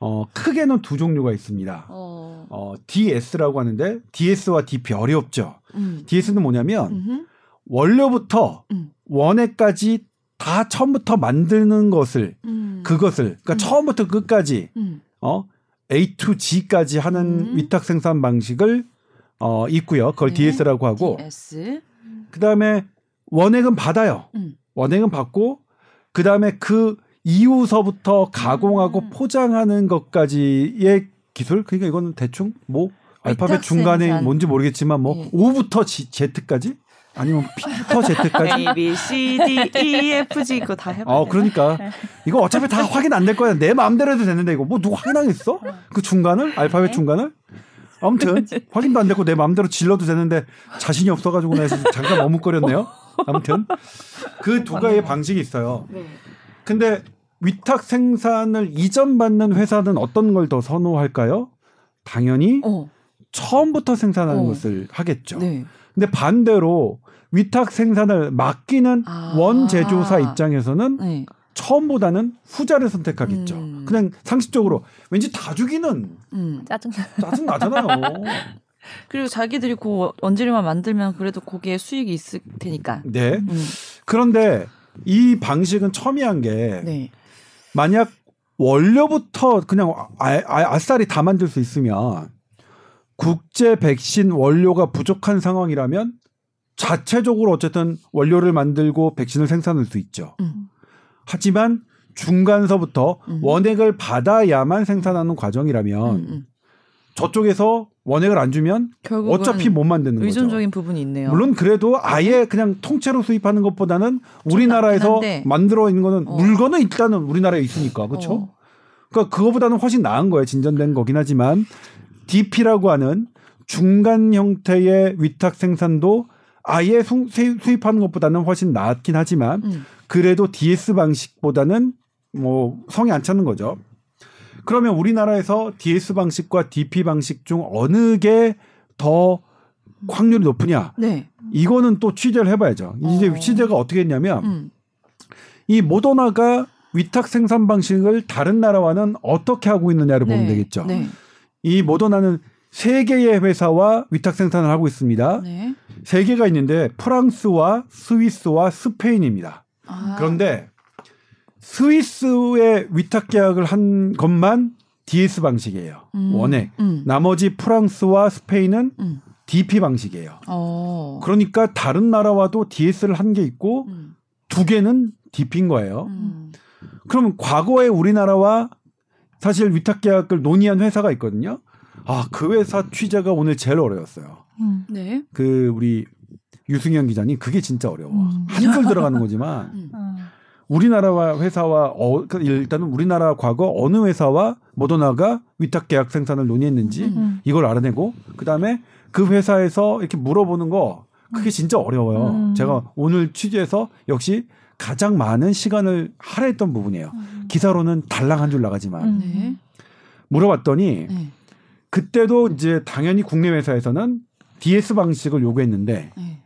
C: 어, 크게는 두 종류가 있습니다.
A: 어.
C: 어, DS라고 하는데 DS와 DP 어렵죠.
A: 음.
C: DS는 뭐냐면
A: 음흠.
C: 원료부터
A: 음.
C: 원액까지 다 처음부터 만드는 것을
A: 음.
C: 그것을 그러니까
A: 음.
C: 처음부터 끝까지
A: 음.
C: 어 A to G까지 하는
A: 음.
C: 위탁 생산 방식을 어 있고요. 그걸
A: 네.
C: DS라고 하고
A: DS.
C: 그다음에 원액은 받아요.
A: 음.
C: 원액은 받고 그다음에 그 이후서부터 가공하고
A: 음.
C: 포장하는 것까지의 기술 그러니까 이거는 대충 뭐 알파벳 중간에
A: 생산.
C: 뭔지 모르겠지만 뭐
A: 예.
C: O부터 G, Z까지 아니면 P부터 Z까지
A: A B C D E F G 이거 다 해봐야
C: 어 그러니까 이거 어차피 다 *laughs* 확인 안 될 거야 내 마음대로 해도 되는데 이거 뭐 누가 확인하겠어 그 중간을 알파벳
A: 네.
C: 중간을 아무튼 *laughs* 확인도 안 되고 내 마음대로 질러도 되는데 자신이 없어가지고 지금 잠깐 머뭇거렸네요 아무튼 그 두 가지의 방식이 있어요
A: 네.
C: 근데 위탁 생산을 이전받는 회사는 어떤 걸 더 선호할까요 당연히
A: 어.
C: 처음부터 생산하는
A: 어.
C: 것을 하겠죠
A: 네.
C: 근데 반대로 위탁 생산을 맡기는
A: 아.
C: 원 제조사 입장에서는
A: 네.
C: 처음보다는 후자를 선택하겠죠.
A: 음.
C: 그냥 상식적으로 왠지 다 주기는
A: 음.
B: 짜증나.
C: 짜증 나잖아요. *laughs*
A: 그리고 자기들이 그 원재료만 만들면 그래도 거기에 수익이 있을 테니까.
C: 네.
A: 음.
C: 그런데 이 방식은 첨예한 게
A: 네.
C: 만약 원료부터 그냥 아, 아, 아싸리 다 만들 수 있으면 국제 백신 원료가 부족한 상황이라면 자체적으로 어쨌든 원료를 만들고 백신을 생산할 수 있죠.
A: 음.
C: 하지만 중간서부터
A: 음.
C: 원액을 받아야만 생산하는 과정이라면
A: 음, 음.
C: 저쪽에서 원액을 안 주면 어차피 못 만드는 거죠.
A: 의존적인 부분이 있네요.
C: 물론 그래도 아예 그냥 통째로 수입하는 것보다는 우리나라에서. 만들어 있는 거는
A: 어.
C: 물건은 일단은 우리나라에 있으니까 그렇죠.
A: 어.
C: 그러니까 그거보다는 훨씬 나은 거예요. 진전된 거긴 하지만 DP라고 하는 중간 형태의 위탁 생산도 아예 수, 수입하는 것보다는 훨씬 낫긴 하지만
A: 음.
C: 그래도 DS 방식보다는 뭐 성이 안 차는 거죠. 그러면 우리나라에서 DS 방식과 DP 방식 중 어느 게 더 확률이 높으냐?
A: 네.
C: 이거는 또 취재를 해봐야죠. 이제
A: 어.
C: 취재가 어떻게 했냐면
A: 음.
C: 이 모더나가 위탁 생산 방식을 다른 나라와는 어떻게 하고 있느냐를 보면
A: 네.
C: 되겠죠.
A: 네.
C: 이 모더나는 세 개의 회사와 위탁 생산을 하고 있습니다.
A: 네.
C: 세 개가 있는데 프랑스와 스위스와 스페인입니다.
A: 아.
C: 그런데 스위스의 위탁 계약을 한 것만 DS 방식이에요.
A: 음.
C: 원액.
A: 음.
C: 나머지 프랑스와 스페인은
A: 음.
C: DP 방식이에요.
A: 어.
C: 그러니까 다른 나라와도 DS를 한 게 있고
A: 음.
C: 두 개는 DP인 거예요.
A: 음.
C: 그러면 과거에 우리나라와 사실 위탁 계약을 논의한 회사가 있거든요. 아, 그 회사 취재가 오늘 제일 어려웠어요.
B: 음.
A: 네.
C: 그 우리 유승현 기자님 그게 진짜 어려워.
B: 음.
C: 한줄 들어가는 거지만 *laughs*
A: 음.
B: 어.
C: 우리나라와 회사와 어, 그 일단은 우리나라 과거 어느 회사와 모더나가 위탁 계약 생산을 논의했는지
A: 음.
B: 음.
C: 이걸 알아내고 그다음에 그 회사에서 이렇게 물어보는 거 그게 진짜 어려워요.
B: 음.
C: 제가 오늘 취재해서 역시 가장 많은 시간을 할애했던 부분이에요.
B: 음.
C: 기사로는 달랑 한 줄 나가지만
B: 음.
A: 네.
C: 물어봤더니
A: 네.
C: 그때도 이제 당연히 국내 회사에서는 DS 방식을 요구했는데
A: 네.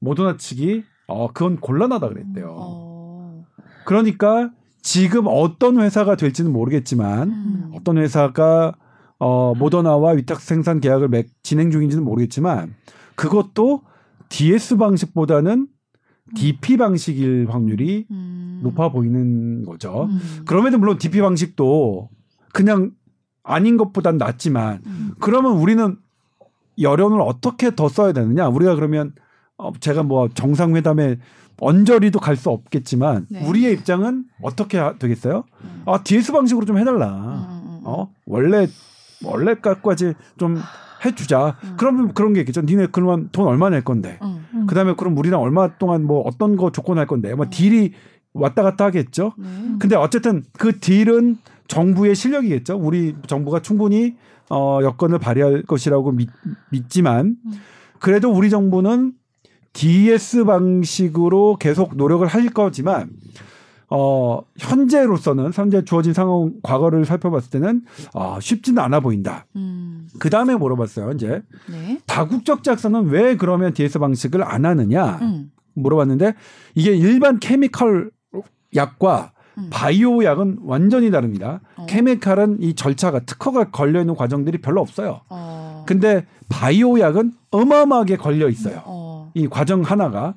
C: 모더나 측이 어 그건 곤란하다 그랬대요.
A: 어.
C: 그러니까 지금 어떤 회사가 될지는 모르겠지만
A: 음.
C: 어떤 회사가 어 모더나와 위탁 생산 계약을 맺, 진행 중인지는 모르겠지만 그것도 DS 방식보다는 DP 방식일 확률이
A: 음.
C: 높아 보이는 거죠.
A: 음.
C: 그럼에도 물론 DP 방식도 그냥 아닌 것보단 낫지만
A: 음.
C: 그러면 우리는 여론을 어떻게 더 써야 되느냐? 우리가 그러면 어, 제가 뭐 정상회담에 언저리도 갈 수 없겠지만
A: 네.
C: 우리의 입장은 어떻게 하- 되겠어요?
A: 음.
C: 아 DS 방식으로 좀 해달라.
A: 음, 음,
C: 어 원래 원래까지 좀 해주자.
A: 음.
C: 그러면 그런 게 있겠죠. 니네 그러면 돈 얼마 낼 건데.
A: 음.
B: 음.
C: 그다음에 그럼 우리랑 얼마 동안 뭐 어떤 거 조건 할 건데. 뭐 딜이 왔다 갔다 하겠죠.
A: 네.
C: 근데 어쨌든 그 딜은 정부의 실력이겠죠. 우리 정부가 충분히 어, 여건을 발휘할 것이라고 믿, 믿지만
B: 음.
C: 그래도 우리 정부는 DS 방식으로 계속 노력을 할 거지만 어, 현재로서는 현재 주어진 상황 과거를 살펴봤을 때는 어, 쉽지는 않아 보인다.
A: 음.
C: 그 다음에 물어봤어요. 이제
A: 네.
C: 다국적 작사는 왜 그러면 DS 방식을 안 하느냐
A: 음.
C: 물어봤는데 이게 일반 케미컬 약과
A: 음.
C: 바이오 약은 완전히 다릅니다.
A: 어.
C: 케미칼은 이 절차가 특허가 걸려 있는 과정들이 별로 없어요.
A: 어.
C: 근데 바이오 약은 어마어마하게 걸려 있어요.
A: 어.
C: 이 과정 하나가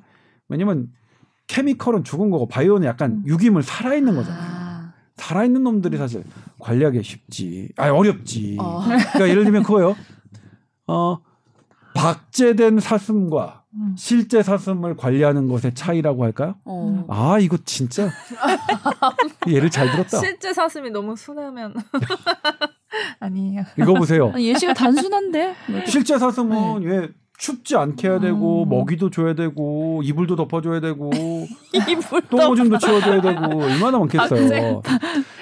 C: 왜냐면 케미컬은 죽은 거고 바이오는 약간
B: 음.
C: 유기물 살아 있는 거잖아요.
A: 아.
C: 살아있는 놈들이 사실 관리하기 쉽지. 아 어렵지.
A: 어. *laughs*
C: 그러니까 예를 들면 그거요. 어 박제된 사슴과
B: 음.
C: 실제 사슴을 관리하는 것의 차이라고 할까요?
A: 어.
C: 아 이거 진짜 *laughs* 예를 잘 들었다.
B: 실제 사슴이 너무 순하면 *laughs* 아니에요.
C: 이거 보세요.
A: 아니, 예시가 단순한데? 뭐
C: 실제 사슴은 왜 춥지 않게 해야 되고
B: 음.
C: 먹이도 줘야 되고 이불도 덮어줘야 되고 *laughs* 똥오줌도 치워줘야 되고 얼마나 많겠어요.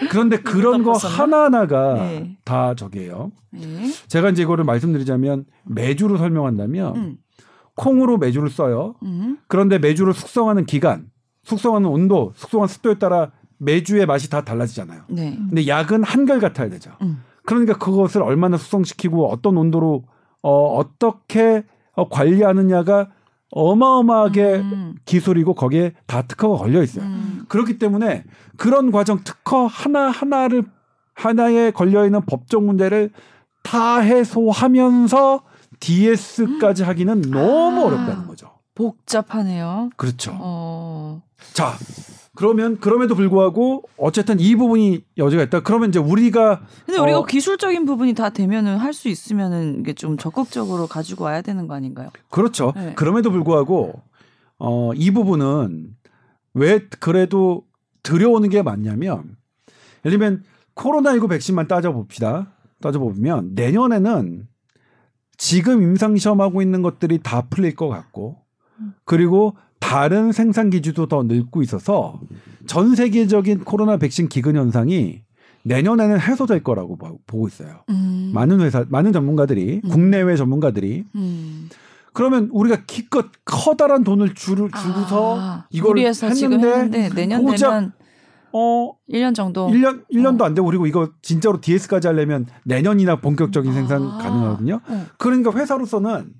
C: 그런데 그런 거
A: 덮었었나?
C: 하나하나가
A: 네.
C: 다 저게요.
A: 네.
C: 제가 이제 이거를 말씀드리자면 메주로 설명한다면
A: 음.
C: 콩으로 메주를 써요.
A: 음.
C: 그런데 메주를 숙성하는 기간, 숙성하는 온도, 숙성한 습도에 따라 메주의 맛이 다 달라지잖아요.
A: 네.
C: 근데 약은 한결 같아야 되죠.
A: 음.
C: 그러니까 그것을 얼마나 숙성시키고 어떤 온도로 어, 어떻게 어, 관리하느냐가 어마어마하게
A: 음.
C: 기술이고 거기에 다 특허가 걸려 있어요.
A: 음.
C: 그렇기 때문에 그런 과정 특허 하나 하나를 하나에 걸려 있는 법적 문제를 다 해소하면서 DS까지 하기는 너무
A: 아.
C: 어렵다는 거죠.
A: 복잡하네요.
C: 그렇죠.
A: 어.
C: 자, 그러면 그럼에도 불구하고 어쨌든 이 부분이 여지가 있다. 그러면 이제 우리가
A: 근데 우리가
C: 어.
A: 기술적인 부분이 다 되면은 할 수 있으면은 이게 좀 적극적으로 가지고 와야 되는 거 아닌가요?
C: 그렇죠.
A: 네.
C: 그럼에도 불구하고 어, 이 부분은 왜 그래도 들여오는 게 맞냐면 예를 들면 코로나19 백신만 따져 봅시다. 따져 보면 내년에는 지금 임상 시험하고 있는 것들이 다 풀릴 것 같고 그리고 다른 생산 기지도 더 늘고 있어서 전 세계적인 코로나 백신 기근 현상이 내년에는 해소될 거라고 보- 보고 있어요.
A: 음.
C: 많은 회사, 많은 전문가들이
A: 음.
C: 국내외 전문가들이
A: 음.
C: 그러면 우리가 기껏 커다란 돈을 주를 주고서
A: 아,
C: 이걸 했는데
A: 내년 되면
C: 어
A: 1년 정도
C: 1년
A: 어.
C: 1년도 안 되고 그리고 이거 진짜로 DS까지 하려면 내년이나 본격적인 생산
A: 아.
C: 가능하거든요.
A: 어.
C: 그러니까 회사로서는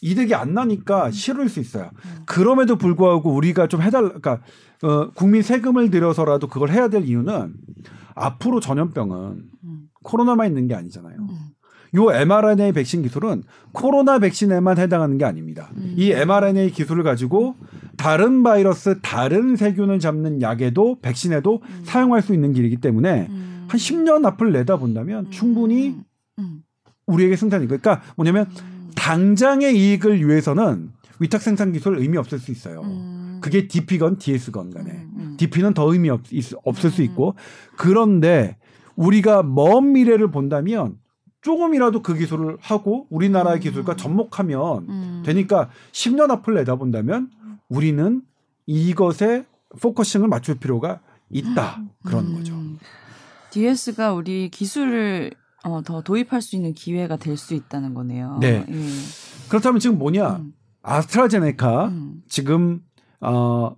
C: 이득이 안 나니까 싫을 수 있어요.
A: 음.
C: 그럼에도 불구하고 우리가 좀 해달, 그러니까 어, 국민 세금을 들여서라도 그걸 해야 될 이유는 앞으로 전염병은
A: 음.
C: 코로나만 있는 게 아니잖아요.
A: 음.
C: 요 mRNA 백신 기술은 코로나 백신에만 해당하는 게 아닙니다.
A: 음.
C: 이 mRNA 기술을 가지고 다른 바이러스, 다른 세균을 잡는 약에도 백신에도
A: 음.
C: 사용할 수 있는 길이기 때문에
A: 음.
C: 한 10년 앞을 내다본다면
A: 음.
C: 충분히
A: 음.
C: 우리에게 생산이 그러니까 뭐냐면
A: 음.
C: 당장의 이익을 위해서는 위탁 생산 기술 의미 없을 수 있어요.
A: 음.
C: 그게 DP건 DS건 간에
A: 음. 음.
C: DP는 더 의미 없, 있- 없을 수
A: 음.
C: 있고 그런데 우리가 먼 미래를 본다면 조금이라도 그 기술을 하고 우리나라의
A: 음.
C: 기술과 접목하면
A: 음.
C: 되니까 10년 앞을 내다본다면 우리는 이것에 focusing을 맞출 필요가 있다 그런
A: 음.
C: 거죠.
A: DS가 우리 기술을 어, 더 도입할 수 있는 기회가 될 수 있다는 거네요.
C: 네.
A: 예.
C: 그렇다면 지금 뭐냐
A: 음.
C: 아스트라제네카
A: 음.
C: 지금 어,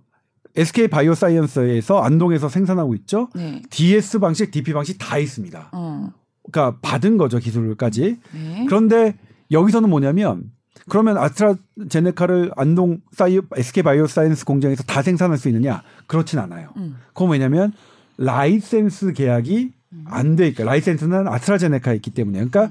C: SK 바이오사이언스에서 안동에서 생산하고 있죠.
A: 네.
C: DS 방식, DP 방식 다 있습니다.
A: 어.
C: 그러니까 받은 거죠 기술까지.
A: 네.
C: 그런데 여기서는 뭐냐면 그러면 아스트라제네카를 안동 사이 SK 바이오사이언스 공장에서 다 생산할 수 있느냐? 그렇진 않아요.
A: 음.
C: 그건 왜냐면 라이센스 계약이 안 돼 있으니까 라이센스는 아스트라제네카에 있기 때문에. 그러니까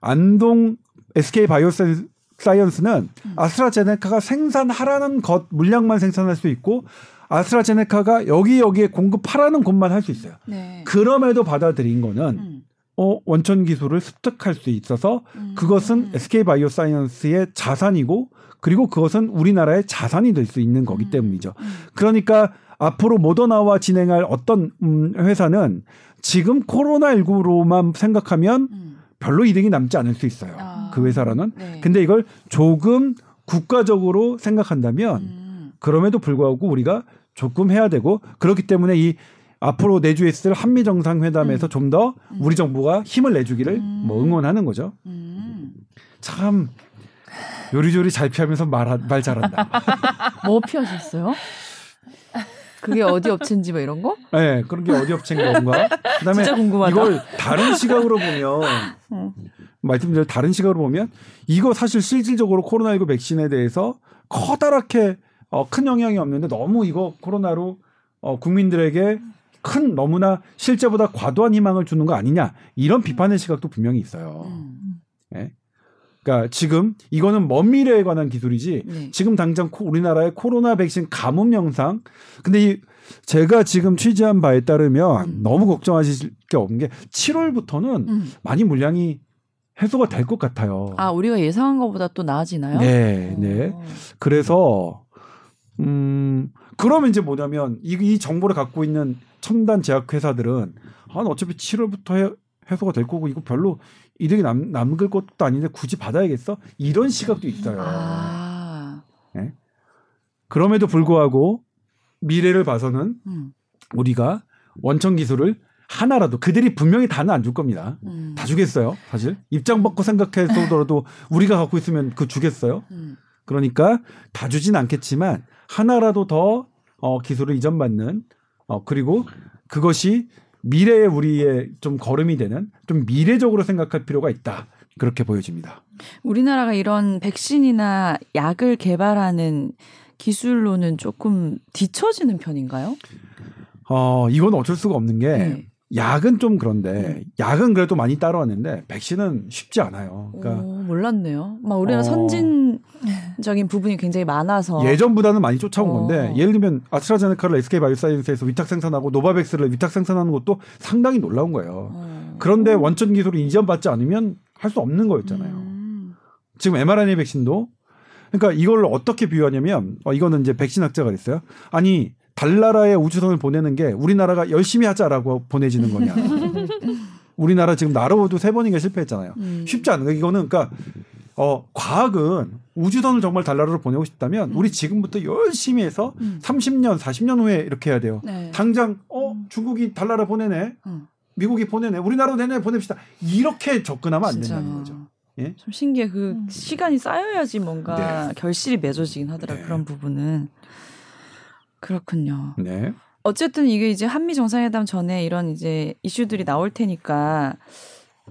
C: 안동 SK 바이오사이언스는 아스트라제네카가 생산하라는 것 물량만 생산할 수 있고 아스트라제네카가 여기 여기에 공급하라는 것만 할 수 있어요.
A: 네.
C: 그럼에도 받아들인 거는
A: 음.
C: 어, 원천 기술을 습득할 수 있어서
A: 음.
C: 그것은 SK 바이오사이언스의 자산이고 그리고 그것은 우리나라의 자산이 될 수 있는 거기
A: 음.
C: 때문이죠.
A: 음.
C: 그러니까 앞으로 모더나와 진행할 어떤 음, 회사는 지금 코로나19로만 생각하면
A: 음.
C: 별로 이득이 남지 않을 수 있어요.
A: 아.
C: 그 회사라는.
A: 네.
C: 근데 이걸 조금 국가적으로 생각한다면
A: 음.
C: 그럼에도 불구하고 우리가 조금 해야 되고 그렇기 때문에 이 앞으로 내주에 있을 한미 정상회담에서
A: 음.
C: 좀더
A: 음.
C: 우리 정부가 힘을 내주기를
A: 음.
C: 뭐 응원하는 거죠.
A: 음.
C: 참 요리조리 잘 피하면서 말, 말 잘한다. *laughs*
A: 뭐 피하셨어요? 그게 어디 업체인지 뭐 이런 거?
C: 네, 그런 게 어디 업체인 건가? 그다음에. 이걸 다른 시각으로 보면 *laughs*
A: 어.
C: 말씀드린 다른 시각으로 보면 이거 사실 실질적으로 코로나19 백신에 대해서 커다랗게 어, 큰 영향이 없는데 너무 이거 코로나로 어, 국민들에게 큰 너무나 실제보다 과도한 희망을 주는 거 아니냐 이런 비판의 시각도 분명히 있어요.
A: 음.
C: 예? 그러니까 지금 이거는 먼 미래에 관한 기술이지
A: 네.
C: 지금 당장 코- 우리나라의 코로나 백신 가뭄 영상 근데 이 제가 지금 취재한 바에 따르면
A: 음.
C: 너무 걱정하실 게 없는 게 7월부터는
A: 음.
C: 많이 물량이 해소가 될 것 같아요.
A: 아 우리가 예상한 것보다 또 나아지나요?
C: 네, 네.
A: 어.
C: 그래서 음 그러면 이제 뭐냐면 이, 이 정보를 갖고 있는 첨단 제약 회사들은 아 어차피 7월부터 해, 해소가 될 거고 이거 별로 이득이 남, 남을 것도 아닌데 굳이 받아야겠어 이런 시각도 있어요.
A: 아.
C: 그럼에도 불구하고 미래를 봐서는
A: 음.
C: 우리가 원천 기술을 하나라도 그들이 분명히 다는 안 줄 겁니다.
A: 음.
C: 다 주겠어요, 사실. 입장 바꿔 생각해서더라도 *laughs* 우리가 갖고 있으면 그 주겠어요?
A: 음.
C: 그러니까 다 주진 않겠지만 하나라도 더 어, 기술을 이전받는 어, 그리고 그것이 미래의 우리의 좀 걸음이 되는 좀 미래적으로 생각할 필요가 있다. 그렇게 보여집니다.
A: 우리나라가 이런 백신이나 약을 개발하는 기술로는 조금 뒤처지는 편인가요?
C: 어, 이건 어쩔 수가 없는 게
A: 네.
C: 약은 좀 그런데 약은 그래도 많이 따라왔는데 백신은 쉽지 않아요. 그러니까
A: 오, 몰랐네요. 막 우리나라
C: 어.
A: 선진적인 부분이 굉장히 많아서
C: 예전보다는 많이 쫓아온
A: 어.
C: 건데 예를 들면 아스트라제네카를 SK 바이오사이언스에서 위탁 생산하고 노바백스를 위탁 생산하는 것도 상당히 놀라운 거예요.
A: 어.
C: 그런데 원천 기술을 이전받지 않으면 할 수 없는 거였잖아요.
A: 음.
C: 지금 mRNA 백신도 그러니까 이걸 어떻게 비유하냐면 어, 이거는 이제 백신 학자가 그랬어요. 아니 달나라에 우주선을 보내는 게 우리나라가 열심히 하자라고 보내지는 거냐. *laughs* 우리나라 지금 나로도 세 번인가 실패했잖아요.
A: 음.
C: 쉽지 않은 거 이거는 그러니까 어 과학은 우주선을 정말 달나라로 보내고 싶다면 우리 지금부터 열심히 해서
A: 음.
C: 30년, 40년 후에 이렇게 해야 돼요.
A: 네.
C: 당장 어 중국이 달나라 보내네,
A: 음.
C: 미국이 보내네, 우리나라 내내 보냅시다. 이렇게 접근하면 안 된다는 거죠. 예?
A: 좀 신기해. 그
B: 음.
A: 시간이 쌓여야지 뭔가 결실이 맺어지긴 하더라.
C: 네.
A: 그런 부분은 그렇군요.
C: 네.
A: 어쨌든 이게 이제 한미 정상회담 전에 이런 이제 이슈들이 나올 테니까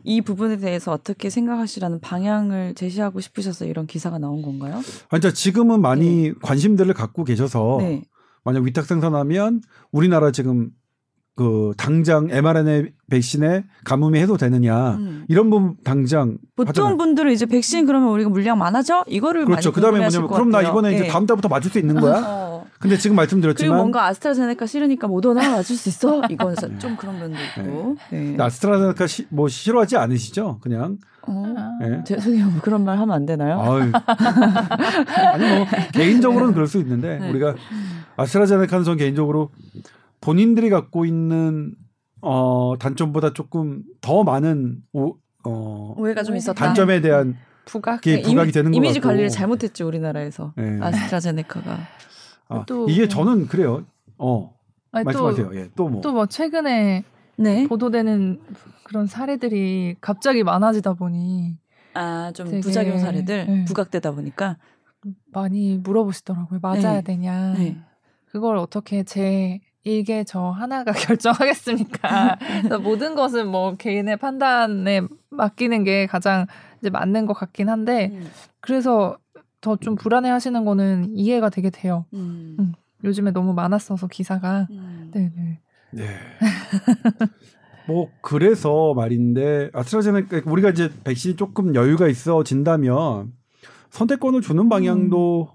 A: 이 부분에 대해서 어떻게 생각하시라는 방향을 제시하고 싶으셔서 이런 기사가 나온 건가요?
C: 아, 진짜 지금은 많이 관심들을 갖고 계셔서
A: 네.
C: 만약 위탁 생산하면 우리나라 지금 그 당장 mRNA 백신의 가뭄이 해소되느냐
A: 음.
C: 이런 부분 당장
A: 보통
C: 하잖아요.
A: 분들은 이제 백신 그러면 우리가 물량 많아져? 이거를
C: 그렇죠. 그다음에 뭐냐면
A: 것
C: 그럼 나. 이번에 이제
A: 네.
C: 다음 달부터 맞을 수 있는 거야?
A: 어.
C: 근데 지금
A: 그리고
C: 말씀드렸지만
A: 뭔가 아스트라제네카 싫으니까 모더나 맞을 수 있어? *laughs* 이건 사- 좀 그런 면도 있고. 네.
C: 아스트라제네카 시, 뭐 싫어하지 않으시죠? 그냥
A: 어.
C: 예.
A: 죄송해요. 뭐 그런 말 하면 안 되나요? *laughs*
C: 아니 뭐 개인적으로는 그럴 수 있는데
A: 네.
C: 우리가 아스트라제네카는 전 개인적으로 본인들이 갖고 있는 어 단점보다 조금 더 많은 오, 어
A: 오해가 좀 있었다.
C: 단점에 대한
B: 부각.
C: 그게 부각이 되는 것
A: 이미지. 관리를 잘못했죠 우리나라에서
C: 예.
A: 아스트라제네카가.
C: 아,
B: 또-
C: 이게 저는 그래요. 어
B: 아니,
C: 말씀하세요. 예, 또 뭐.
B: 또 뭐 최근에
A: 네.
B: 보도되는 그런 사례들이 갑자기 많아지다 보니
A: 아좀 부작용 사례들
B: 네.
A: 부각되다 보니까.
B: 많이 물어보시더라고요. 맞아야
A: 네.
B: 되냐.
A: 네.
B: 그걸 어떻게 제 일개 저 하나가 *laughs* 결정하겠습니까? 모든 것은 뭐 개인의 판단에 맡기는 게 가장 이제 맞는 것 같긴 한데
A: 음.
B: 그래서 더 좀 불안해 하시는 거는 이해가 되게 돼요.
A: 음.
B: 음. 요즘에 너무 많았어서 기사가.
A: 음.
B: 네네.
C: 네. *laughs* 뭐 그래서 말인데 아스트라제네카 우리가 이제 백신이 조금 여유가 있어진다면 선택권을 주는 방향도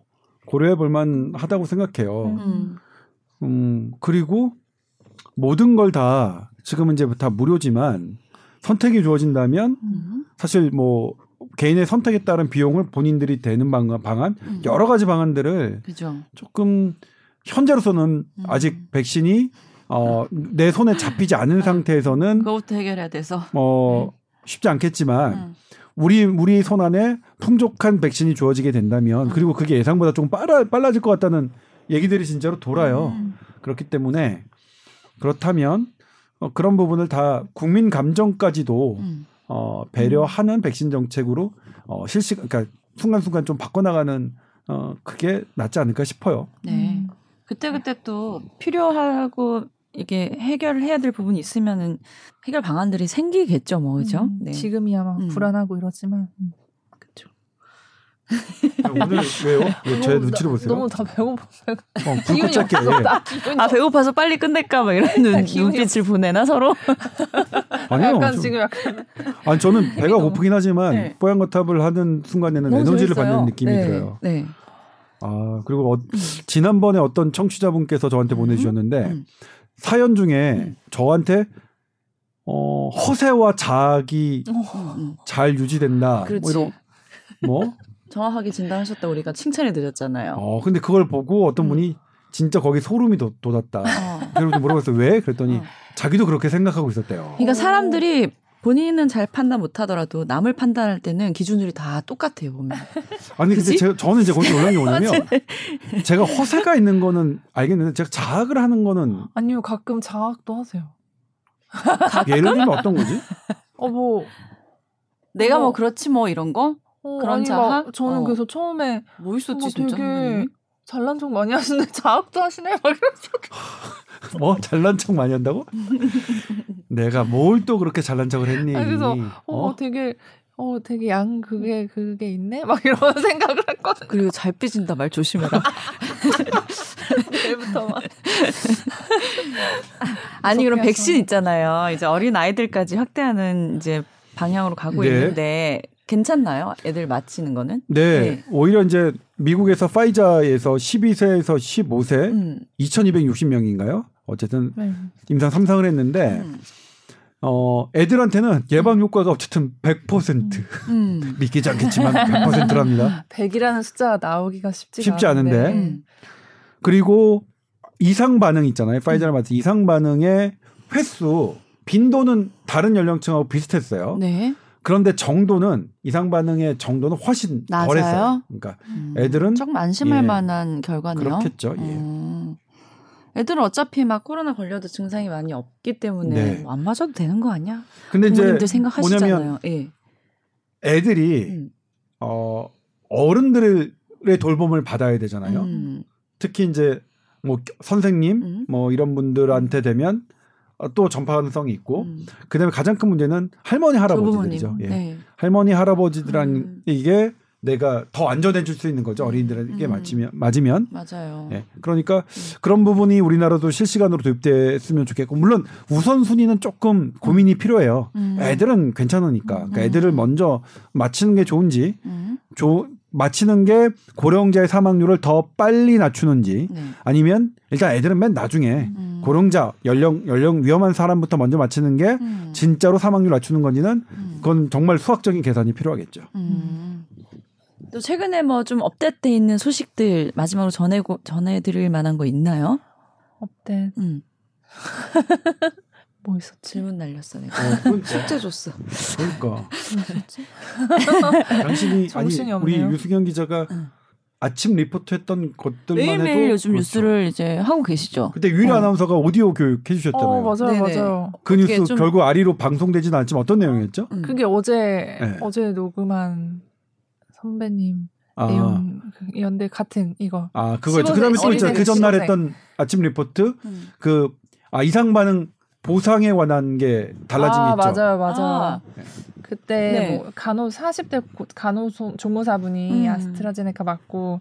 C: 고려해 볼 만하다고 생각해요.
A: 음.
C: 음, 그리고 모든 걸 다 지금은 이제 다 무료지만 선택이 주어진다면
A: 음.
C: 사실 뭐 개인의 선택에 따른 비용을 본인들이 되는 방안, 방안
A: 음.
C: 여러 가지 방안들을
A: 그죠.
C: 조금 현재로서는
A: 음.
C: 아직 백신이 어, 내 손에 잡히지 않은 상태에서는
A: 그거부터 해결해야 돼서.
C: 어, 쉽지 않겠지만
A: 음.
C: 우리 우리 손 안에 풍족한 백신이 주어지게 된다면
A: 음.
C: 그리고 그게 예상보다 조금 빨라 빨라질 것 같다는 얘기들이 진짜로 돌아요.
A: 음.
C: 그렇기 때문에 그렇다면 어, 그런 부분을 다 국민 감정까지도
A: 음.
C: 어, 배려하는 백신 정책으로 어, 실시 그러니까 순간순간 좀 바꿔나가는 어, 그게 낫지 않을까 싶어요.
A: 네.
B: 음.
A: 그때 그때 또 필요하고 이게 해결을 해야 될 부분이 있으면은 해결 방안들이 생기겠죠, 뭐 그죠?
B: 음,
A: 네.
B: 지금이야 막
A: 음.
B: 불안하고 이러지만 음.
C: 오늘 왜요? 왜 제 눈치를
B: 나-
C: 보세요?
B: 너무 다 배고파.
C: 어,
B: 기운이. 없어.
A: 아 배고파서 빨리 끝낼까 막 이런 눈,
B: 기운이
A: 눈빛을 보내나 서로.
C: 아니요.
B: 약간
C: 저-
B: 지금 약간 *laughs*
C: 아니 저는 배가
B: 너무-
C: 고프긴 하지만
A: 네.
C: 뽀얀거탑을 하는 순간에는 에너지를
A: 재밌어요.
C: 받는 느낌이
A: 네,
C: 들어요.
A: 네.
C: 아 그리고 어, 지난번에 어떤 청취자분께서 저한테 보내주셨는데
A: 음.
C: 사연 중에
A: 음.
C: 저한테 어, 허세와 자학이
A: 음, 음.
C: 잘 유지된다.
A: 그렇지.
C: 뭐 이런 뭐?
A: 정확하게 진단하셨다 우리가 칭찬해 드렸잖아요.
C: 어 근데 그걸 보고 어떤
A: 음.
C: 분이 진짜 거기 소름이 돋, 돋았다.
A: 어.
C: 그래서 물어봤어요. 왜? 그랬더니
A: 어.
C: 자기도 그렇게 생각하고 있었대요.
A: 그러니까 사람들이 본인은 잘 판단 못하더라도 남을 판단할 때는 기준율이 다 똑같아요 보면.
C: 아니 근데? 제가, 저는 이제 거기서 놀란 게 뭐냐면 *laughs* 제가 허세가 있는 거는 알겠는데 제가 자학을 하는 거는
B: 아니요 가끔 자학도 하세요.
C: 예를 들면 어떤 거지?
B: 어뭐
A: 내가 뭐
B: 어.
A: 그렇지 뭐 이런 거?
B: 어,
A: 그런
B: 아니,
A: 자학?
B: 막 저는
A: 어.
B: 그래서 처음에
A: 뭐 있었지
B: 어,
A: 진짜
B: 되게? 잘난 척 많이 하시는데 *laughs* 자학도 하시네 막 이러면서 *laughs*
C: 뭐 잘난 척 많이 한다고? *laughs* 내가 뭘 또 그렇게 잘난 척을 했니?
B: 아니, 그래서 어,
C: 어?
B: 되게 어 되게 양 그게 그게 있네 막 이런 생각을 했거든
A: 그리고 잘 삐진다 말 조심해라.
B: 내일부터 막
A: 아니 그럼 백신. 있잖아요. 이제 어린 아이들까지 확대하는 이제 방향으로 가고
C: 네.
A: 있는데 괜찮나요? 애들 맞히는 거는?
C: 네,
A: 네.
C: 오히려 이제 미국에서 파이자에서 12세에서 15세
A: 음.
C: 2,260명인가요? 어쨌든
B: 네.
C: 임상 3상을 했는데
A: 음.
C: 어 애들한테는 예방 효과가 어쨌든 100%
A: 음. *laughs*
C: 믿기지 않겠지만 100%랍니다.
B: 100이라는 숫자가 나오기가 쉽지가
C: 쉽지 않은데.
B: 않은데.
A: 음.
C: 그리고 이상 반응 있잖아요. 파이자를 맞은 이상 반응의 횟수 빈도는 다른 연령층하고 비슷했어요.
A: 네.
C: 그런데 정도는 이상 반응의 정도는 훨씬
A: 낮아요?
C: 덜했어요. 그러니까
A: 음.
C: 애들은
A: 조금 안심할
C: 예.
A: 만한 결과네요.
C: 그렇겠죠. 예.
A: 음. 애들은 어차피 막 코로나 걸려도 증상이 많이 없기 때문에
C: 네.
A: 뭐 안 맞아도 되는 거 아니야?
C: 근데 이제
A: 생각하시잖아요.
C: 뭐냐면
A: 예.
C: 애들이
A: 음.
C: 어 어른들의 돌봄을 받아야 되잖아요.
A: 음.
C: 특히 이제 뭐 선생님
A: 음.
C: 뭐 이런 분들한테 되면 어, 또 전파 가능성이 있고
A: 음.
C: 그다음에 가장 큰 문제는 할머니 할아버지들이죠. 예.
A: 네.
C: 할머니 할아버지들한
A: 음.
C: 이게 내가 더 안전해 줄 수 있는 거죠. 어린이들에게
A: 음.
C: 맞으면 맞으면
A: 맞아요.
C: 예. 그러니까 그런 부분이 우리나라도 실시간으로 도입됐으면 좋겠고 물론 우선 순위는 조금 고민이 필요해요.
A: 음.
C: 애들은 괜찮으니까 그러니까
A: 음.
C: 애들을 먼저 맞히는 게 좋은지
A: 음.
C: 조, 맞히는 게 고령자의 사망률을 더 빨리 낮추는지
A: 네.
C: 아니면 일단 애들은 맨 나중에
A: 음.
C: 고령자 연령 연령 위험한 사람부터 먼저 맞히는 게
A: 음.
C: 진짜로 사망률 낮추는 건지는
A: 음.
C: 그건 정말 수학적인 계산이 필요하겠죠.
A: 음. 또 최근에 뭐 좀 업데이트 있는 소식들 마지막으로 전해고 전해드릴 만한 거 있나요?
B: 업데
A: 음. *laughs*
B: 뭐 있었지?
A: 질문 날렸어 내가.
C: 어, 그러니까. *laughs*
A: 숙제 줬어.
C: 그러니까? 당신이 *laughs* 아니
B: 정신이
C: 우리
B: 없네요.
C: 유수경 기자가
A: 응.
C: 아침 리포트했던 것들만
A: 매일매일
C: 해도
A: 요즘
C: 그렇죠.
A: 뉴스를 이제 하고 계시죠.
C: 그때 유일
A: 어.
C: 아나운서가 오디오 교육 해주셨잖아요.
B: 어 맞아요
A: 네네.
B: 맞아요.
C: 그 뉴스
A: 좀-
C: 결국 아리로 방송되지는 않지만 어떤 내용이었죠?
A: 음.
B: 그게 어제
C: 네.
B: 어제 녹음한 선배님
C: 아,
B: 내용이었는데 같은 이거
C: 아 그거였죠.
B: 15세,
C: 그다음에 또 있잖아요. 그 전날
B: 15세.
C: 했던 아침 리포트
A: 음.
C: 그 아, 이상 반응 보상에 관한 게 달라진
B: 아,
C: 게 있죠.
B: 맞아요, 맞아요.
A: 아.
B: 그때
A: 네.
B: 뭐 간호 40대 고- 간호소 조무사분이
A: 음.
B: 아스트라제네카 맞고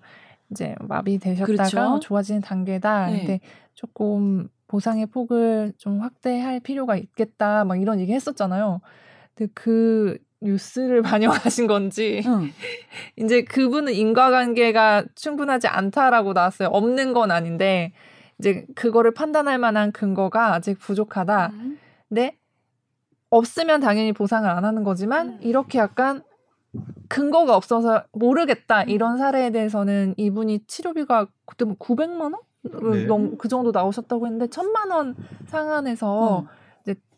B: 이제 마비 되셨다가
A: 그렇죠.
B: 뭐 좋아지는 단계다.
A: 네.
B: 근데 조금 보상의 폭을 좀 확대할 필요가 있겠다. 막 이런 얘기 했었잖아요. 근데 그 뉴스를 *laughs* 반영하신 건지
A: 응. *laughs*
B: 이제 그분은 인과관계가 충분하지 않다라고 나왔어요. 없는 건 아닌데 이제 그거를 판단할 만한 근거가 아직 부족하다.
A: 음.
B: 근데 없으면 당연히 보상을 안 하는 거지만
A: 음.
B: 이렇게 약간 근거가 없어서 모르겠다 이런 사례에 대해서는 이분이 치료비가 그때 뭐 900만 원?
C: 네.
B: 넘- 그 정도 나오셨다고 했는데 천만 원 상한에서
A: 어.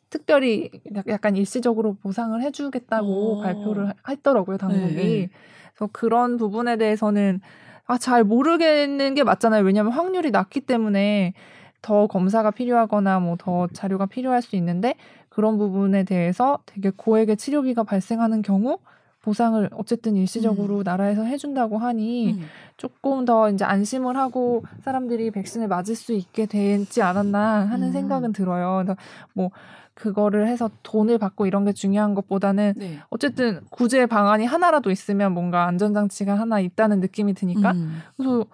B: 특별히 약- 약간 일시적으로 보상을 해주겠다고
A: 오.
B: 발표를 하- 했더라고요 당국이.
A: 네, 네.
B: 그래서 그런 부분에 대해서는 아, 잘 모르겠는 게 맞잖아요. 왜냐하면 확률이 낮기 때문에 더 검사가 필요하거나 뭐 더 자료가 필요할 수 있는데 그런 부분에 대해서 되게 고액의 치료비가 발생하는 경우 보상을 어쨌든 일시적으로
A: 음.
B: 나라에서 해준다고 하니
A: 음.
B: 조금 더 이제 안심을 하고 사람들이 백신을 맞을 수 있게 되지 않았나 하는
A: 음.
B: 생각은 들어요. 그래서 뭐 그거를 해서 돈을 받고 이런 게 중요한 것보다는
A: 네.
B: 어쨌든 구제 방안이 하나라도 있으면 뭔가 안전장치가 하나 있다는 느낌이 드니까
A: 음.
B: 그래서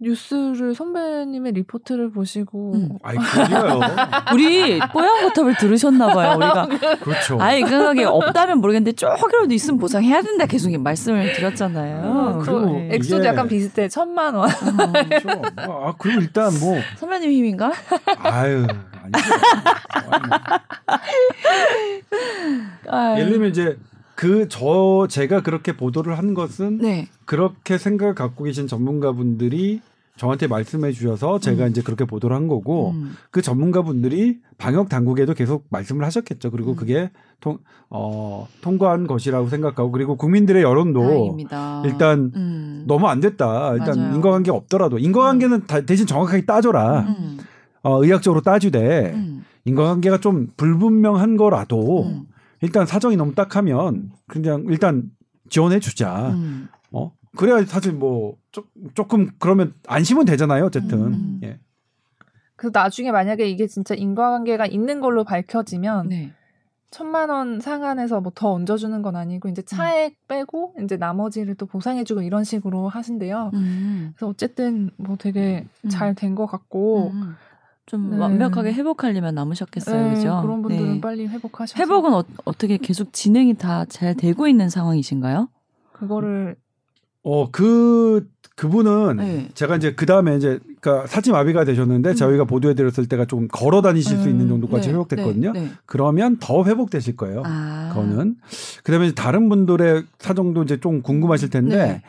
B: 뉴스를 선배님의 리포트를 보시고
A: 음.
C: 아이 그래요. *laughs*
A: 우리 뽀얀 거탑을 들으셨나 봐요. 우리가 *laughs*
C: 그렇죠.
A: 아예 그게 없다면 모르겠는데 조금이라도 있으면 보상해야 된다 계속 말씀을 드렸잖아요.
B: 어,
C: 그리고
B: 그 액수도
C: 이게-
B: 약간 비슷해 천만 원.
C: 그렇죠. 아 그리고 일단 뭐
A: 선배님 힘인가?
C: 아유 아니죠.
A: 아유.
C: 예를 들면 이제 그저 제가 그렇게 보도를 한 것은
A: 네.
C: 그렇게 생각을 갖고 계신 전문가분들이 저한테 말씀해 주셔서 제가
A: 음.
C: 이제 그렇게 보도를 한 거고
A: 음.
C: 그 전문가분들이 방역 당국에도 계속 말씀을 하셨겠죠. 그리고
A: 음.
C: 그게 통, 어, 통과한 것이라고 생각하고 그리고 국민들의 여론도
A: 다행입니다.
C: 일단
A: 음.
C: 너무 안 됐다. 일단
A: 맞아요.
C: 인과관계 없더라도 인과관계는 다- 대신 정확하게 따져라.
A: 음.
C: 어, 의학적으로 따지되
A: 음.
C: 인과관계가 좀 불분명한 거라도
A: 음.
C: 일단 사정이 너무 딱하면 그냥 일단 지원해 주자.
A: 음.
C: 어 그래야 사실 뭐 조, 조금 그러면 안심은 되잖아요. 어쨌든
A: 음.
C: 예.
B: 그래서 나중에 만약에 이게 진짜 인과관계가 있는 걸로 밝혀지면
A: 네.
B: 천만 원 상한해서 뭐 더 얹어주는 건 아니고 이제 차액 빼고 이제 나머지를 또 보상해주고 이런 식으로 하신대요.
A: 음.
B: 그래서 어쨌든 뭐 되게
A: 음.
B: 잘된 것 같고
A: 음. 좀
B: 네.
A: 완벽하게 회복할 일만 남으셨겠어요,
B: 네,
A: 그죠?
B: 그런 분들은
A: 네.
B: 빨리 회복하셔서
A: 회복은 어, 어떻게 계속 진행이 다 잘 되고 있는 상황이신가요?
B: 그거를
C: 어 그 그분은
A: 네.
C: 제가 이제 그 다음에 이제 그러니까 사지마비가 되셨는데
A: 음.
C: 저희가 보도해 드렸을 때가 좀 걸어 다니실 수
B: 음,
C: 있는 정도까지
A: 네,
C: 회복됐거든요.
A: 네, 네.
C: 그러면 더 회복되실 거예요.
A: 아.
C: 그거는 그 다음에 이제 다른 분들의 사정도 이제 좀 궁금하실 텐데
A: 네.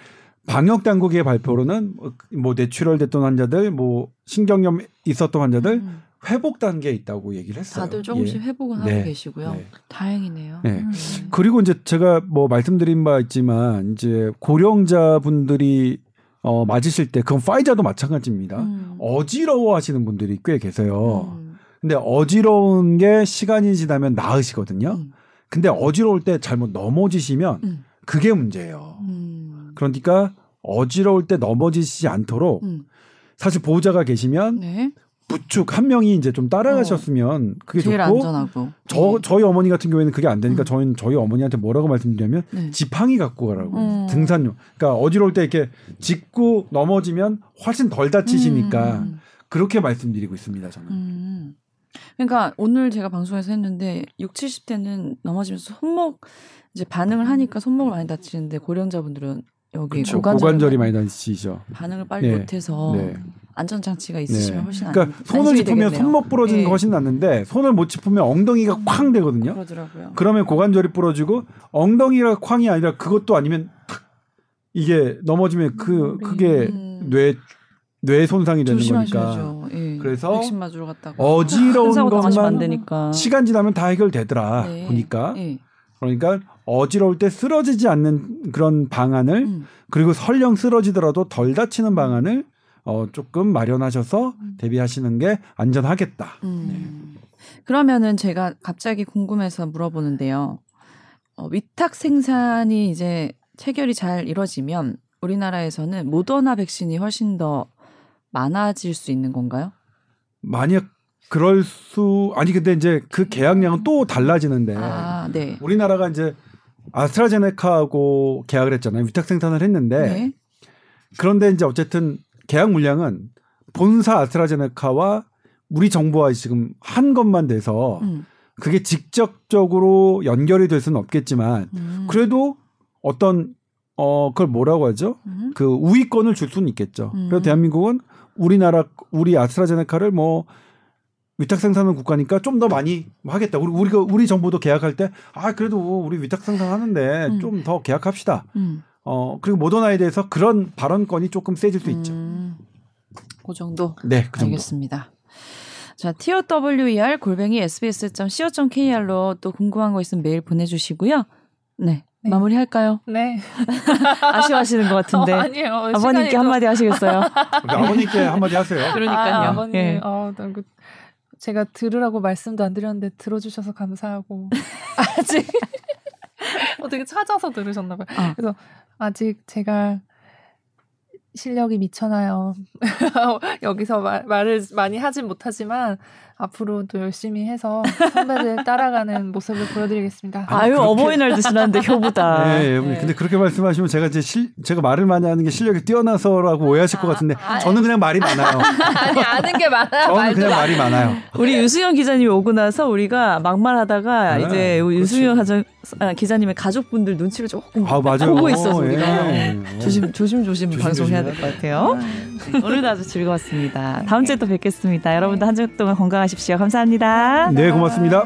C: 방역 당국의 발표로는 뭐 뇌출혈 됐던 환자들, 뭐 신경염 있었던 환자들
A: 음.
C: 회복 단계에 있다고 얘기를 했어요.
A: 다들 조금씩
C: 예.
A: 회복은
C: 네.
A: 하고 계시고요.
C: 네.
A: 다행이네요.
C: 네.
B: 음.
C: 그리고 이제 제가 뭐 말씀드린 바 있지만 이제 고령자분들이 어 맞으실 때 그건 파이자도 마찬가지입니다.
A: 음.
C: 어지러워 하시는 분들이 꽤 계세요.
A: 음.
C: 근데 어지러운 게 시간이 지나면 나으시거든요.
A: 음.
C: 근데 어지러울 때 잘못 넘어지시면
A: 음.
C: 그게 문제예요.
A: 음.
C: 그러니까 어지러울 때 넘어지시지 않도록
A: 음.
C: 사실 보호자가 계시면
A: 네.
C: 부축 한 명이 이제 좀 따라가셨으면 그게
A: 제일
C: 좋고
A: 안전하고.
C: 저 저희 어머니 같은 경우에는 그게 안 되니까
A: 음.
C: 저희는 저희 어머니한테 뭐라고 말씀드리냐면
A: 네.
C: 지팡이 갖고 가라고
A: 음.
C: 등산용. 그러니까 어지러울 때 이렇게 짚고 넘어지면 훨씬 덜 다치시니까
A: 음.
C: 그렇게 말씀드리고 있습니다. 저는.
A: 음. 그러니까 오늘 제가 방송에서 했는데 6, 70대는 넘어지면서 손목 이제 반응을 하니까 손목을 많이 다치는데 고령자분들은 여기. 고관절이,
C: 고관절이 많이 다치시죠.
A: 반응을 빨리
C: 네.
A: 못해서
C: 네.
A: 안전 장치가 있으시면
C: 네.
A: 훨씬 안,
C: 그러니까 손을 짚으면
A: 되겠네요.
C: 손목 부러지는
A: 네.
C: 거 훨씬 낫는데 손을 못 짚으면 엉덩이가
A: 음.
C: 쾅 되거든요.
A: 그러더라고요.
C: 그러면 고관절이 부러지고 엉덩이가 쾅이 아니라 그것도 아니면 탁 이게 넘어지면 그 그게
A: 음.
C: 뇌 뇌 손상이 되는 거니까.
A: 예.
C: 그래서 어지러운 *laughs* 것만. 시간 지나면 다 해결되더라
A: 네.
C: 보니까
A: 예.
C: 그러니까 어지러울 때 쓰러지지 않는 그런 방안을
A: 음.
C: 그리고 설령 쓰러지더라도 덜 다치는 방안을 어 조금 마련하셔서 대비하시는 게 안전하겠다.
A: 음. 그러면은 제가 갑자기 궁금해서 물어보는데요. 어, 위탁 생산이 이제 체결이 잘 이루어지면 우리나라에서는 모더나 백신이 훨씬 더 많아질 수 있는 건가요?
C: 만약 그럴 수 아니 근데 이제 그 계약량은 또 달라지는데
A: 아, 네.
C: 우리나라가 이제 아스트라제네카하고 계약을 했잖아요. 위탁 생산을 했는데
A: 네.
C: 그런데 이제 어쨌든 계약 물량은 본사 아스트라제네카와 우리 정부와 지금 한 것만 돼서
A: 음.
C: 그게 직접적으로 연결이 될 수는 없겠지만
A: 음.
C: 그래도 어떤 어 그걸 뭐라고 하죠?
A: 음.
C: 그 우위권을 줄 수는 있겠죠.
A: 음.
C: 그래서 대한민국은 우리나라 우리 아스트라제네카를 뭐 위탁 생산하는 국가니까 좀 더 많이 하겠다. 우리 우리가 우리 정부도 계약할 때 아 그래도 우리 위탁 생산하는데
A: 음.
C: 좀더 계약합시다.
A: 음.
C: 어 그리고 모더나에 대해서 그런 발언권이 조금 세질 수 있죠.
A: 음. 그 정도.
C: 네, 그 정도.
A: 알겠습니다. 자, TOWER 골뱅이 sbs.co.kr로 또 궁금한 거 있으면 메일 보내주시고요. 네.
B: 네.
A: 마무리할까요?
B: 네. *laughs*
A: 아쉬워하시는 것 같은데.
B: 어, 아니에요.
A: 아버님께
B: 시간이 또-
A: 한마디 하시겠어요?
C: 아버님께 한마디 하세요.
A: 그러니까요.
B: 아, 아버님,
A: 예.
B: 어, 나 그, 제가 들으라고 말씀도 안 드렸는데 들어주셔서 감사하고
A: 아직 *laughs*
B: 어떻게 찾아서 들으셨나 봐요.
A: 어.
B: 그래서 아직 제가 실력이 미쳐나요. *laughs* 여기서 말, 말을 많이 하진 못하지만 앞으로도 열심히 해서 선배들 따라가는 *laughs* 모습을 보여드리겠습니다.
A: 아유
C: 그렇게-
A: 어버이날도 지났는데 효보다. *laughs*
C: 네, 예, 근데 그렇게 말씀하시면 제가 이제 실, 제가 말을 많이 하는 게 실력이 뛰어나서라고 오해하실 것 같은데
B: 아,
C: 저는 그냥 말이 많아요. *laughs*
B: 아니 아는 게 많아요.
C: 저는
B: 말도
C: 그냥 말이 많아요.
A: 우리 유승현 기자님이 오고 나서 우리가 막말하다가
C: 네,
A: 이제
C: 그렇지.
A: 유승현 가정, 아, 기자님의 가족분들 눈치를 조금
C: 아 맞아요.
A: 보고 있어서
C: 어,
A: 우리가
C: 예.
A: 조심 조심 조심 방송해야 될 것 같아요. 오늘도 아주 즐거웠습니다. 다음 주에 또 뵙겠습니다. 여러분도 한 주 동안 건강 하십시오. 감사합니다.
C: 네, 고맙습니다.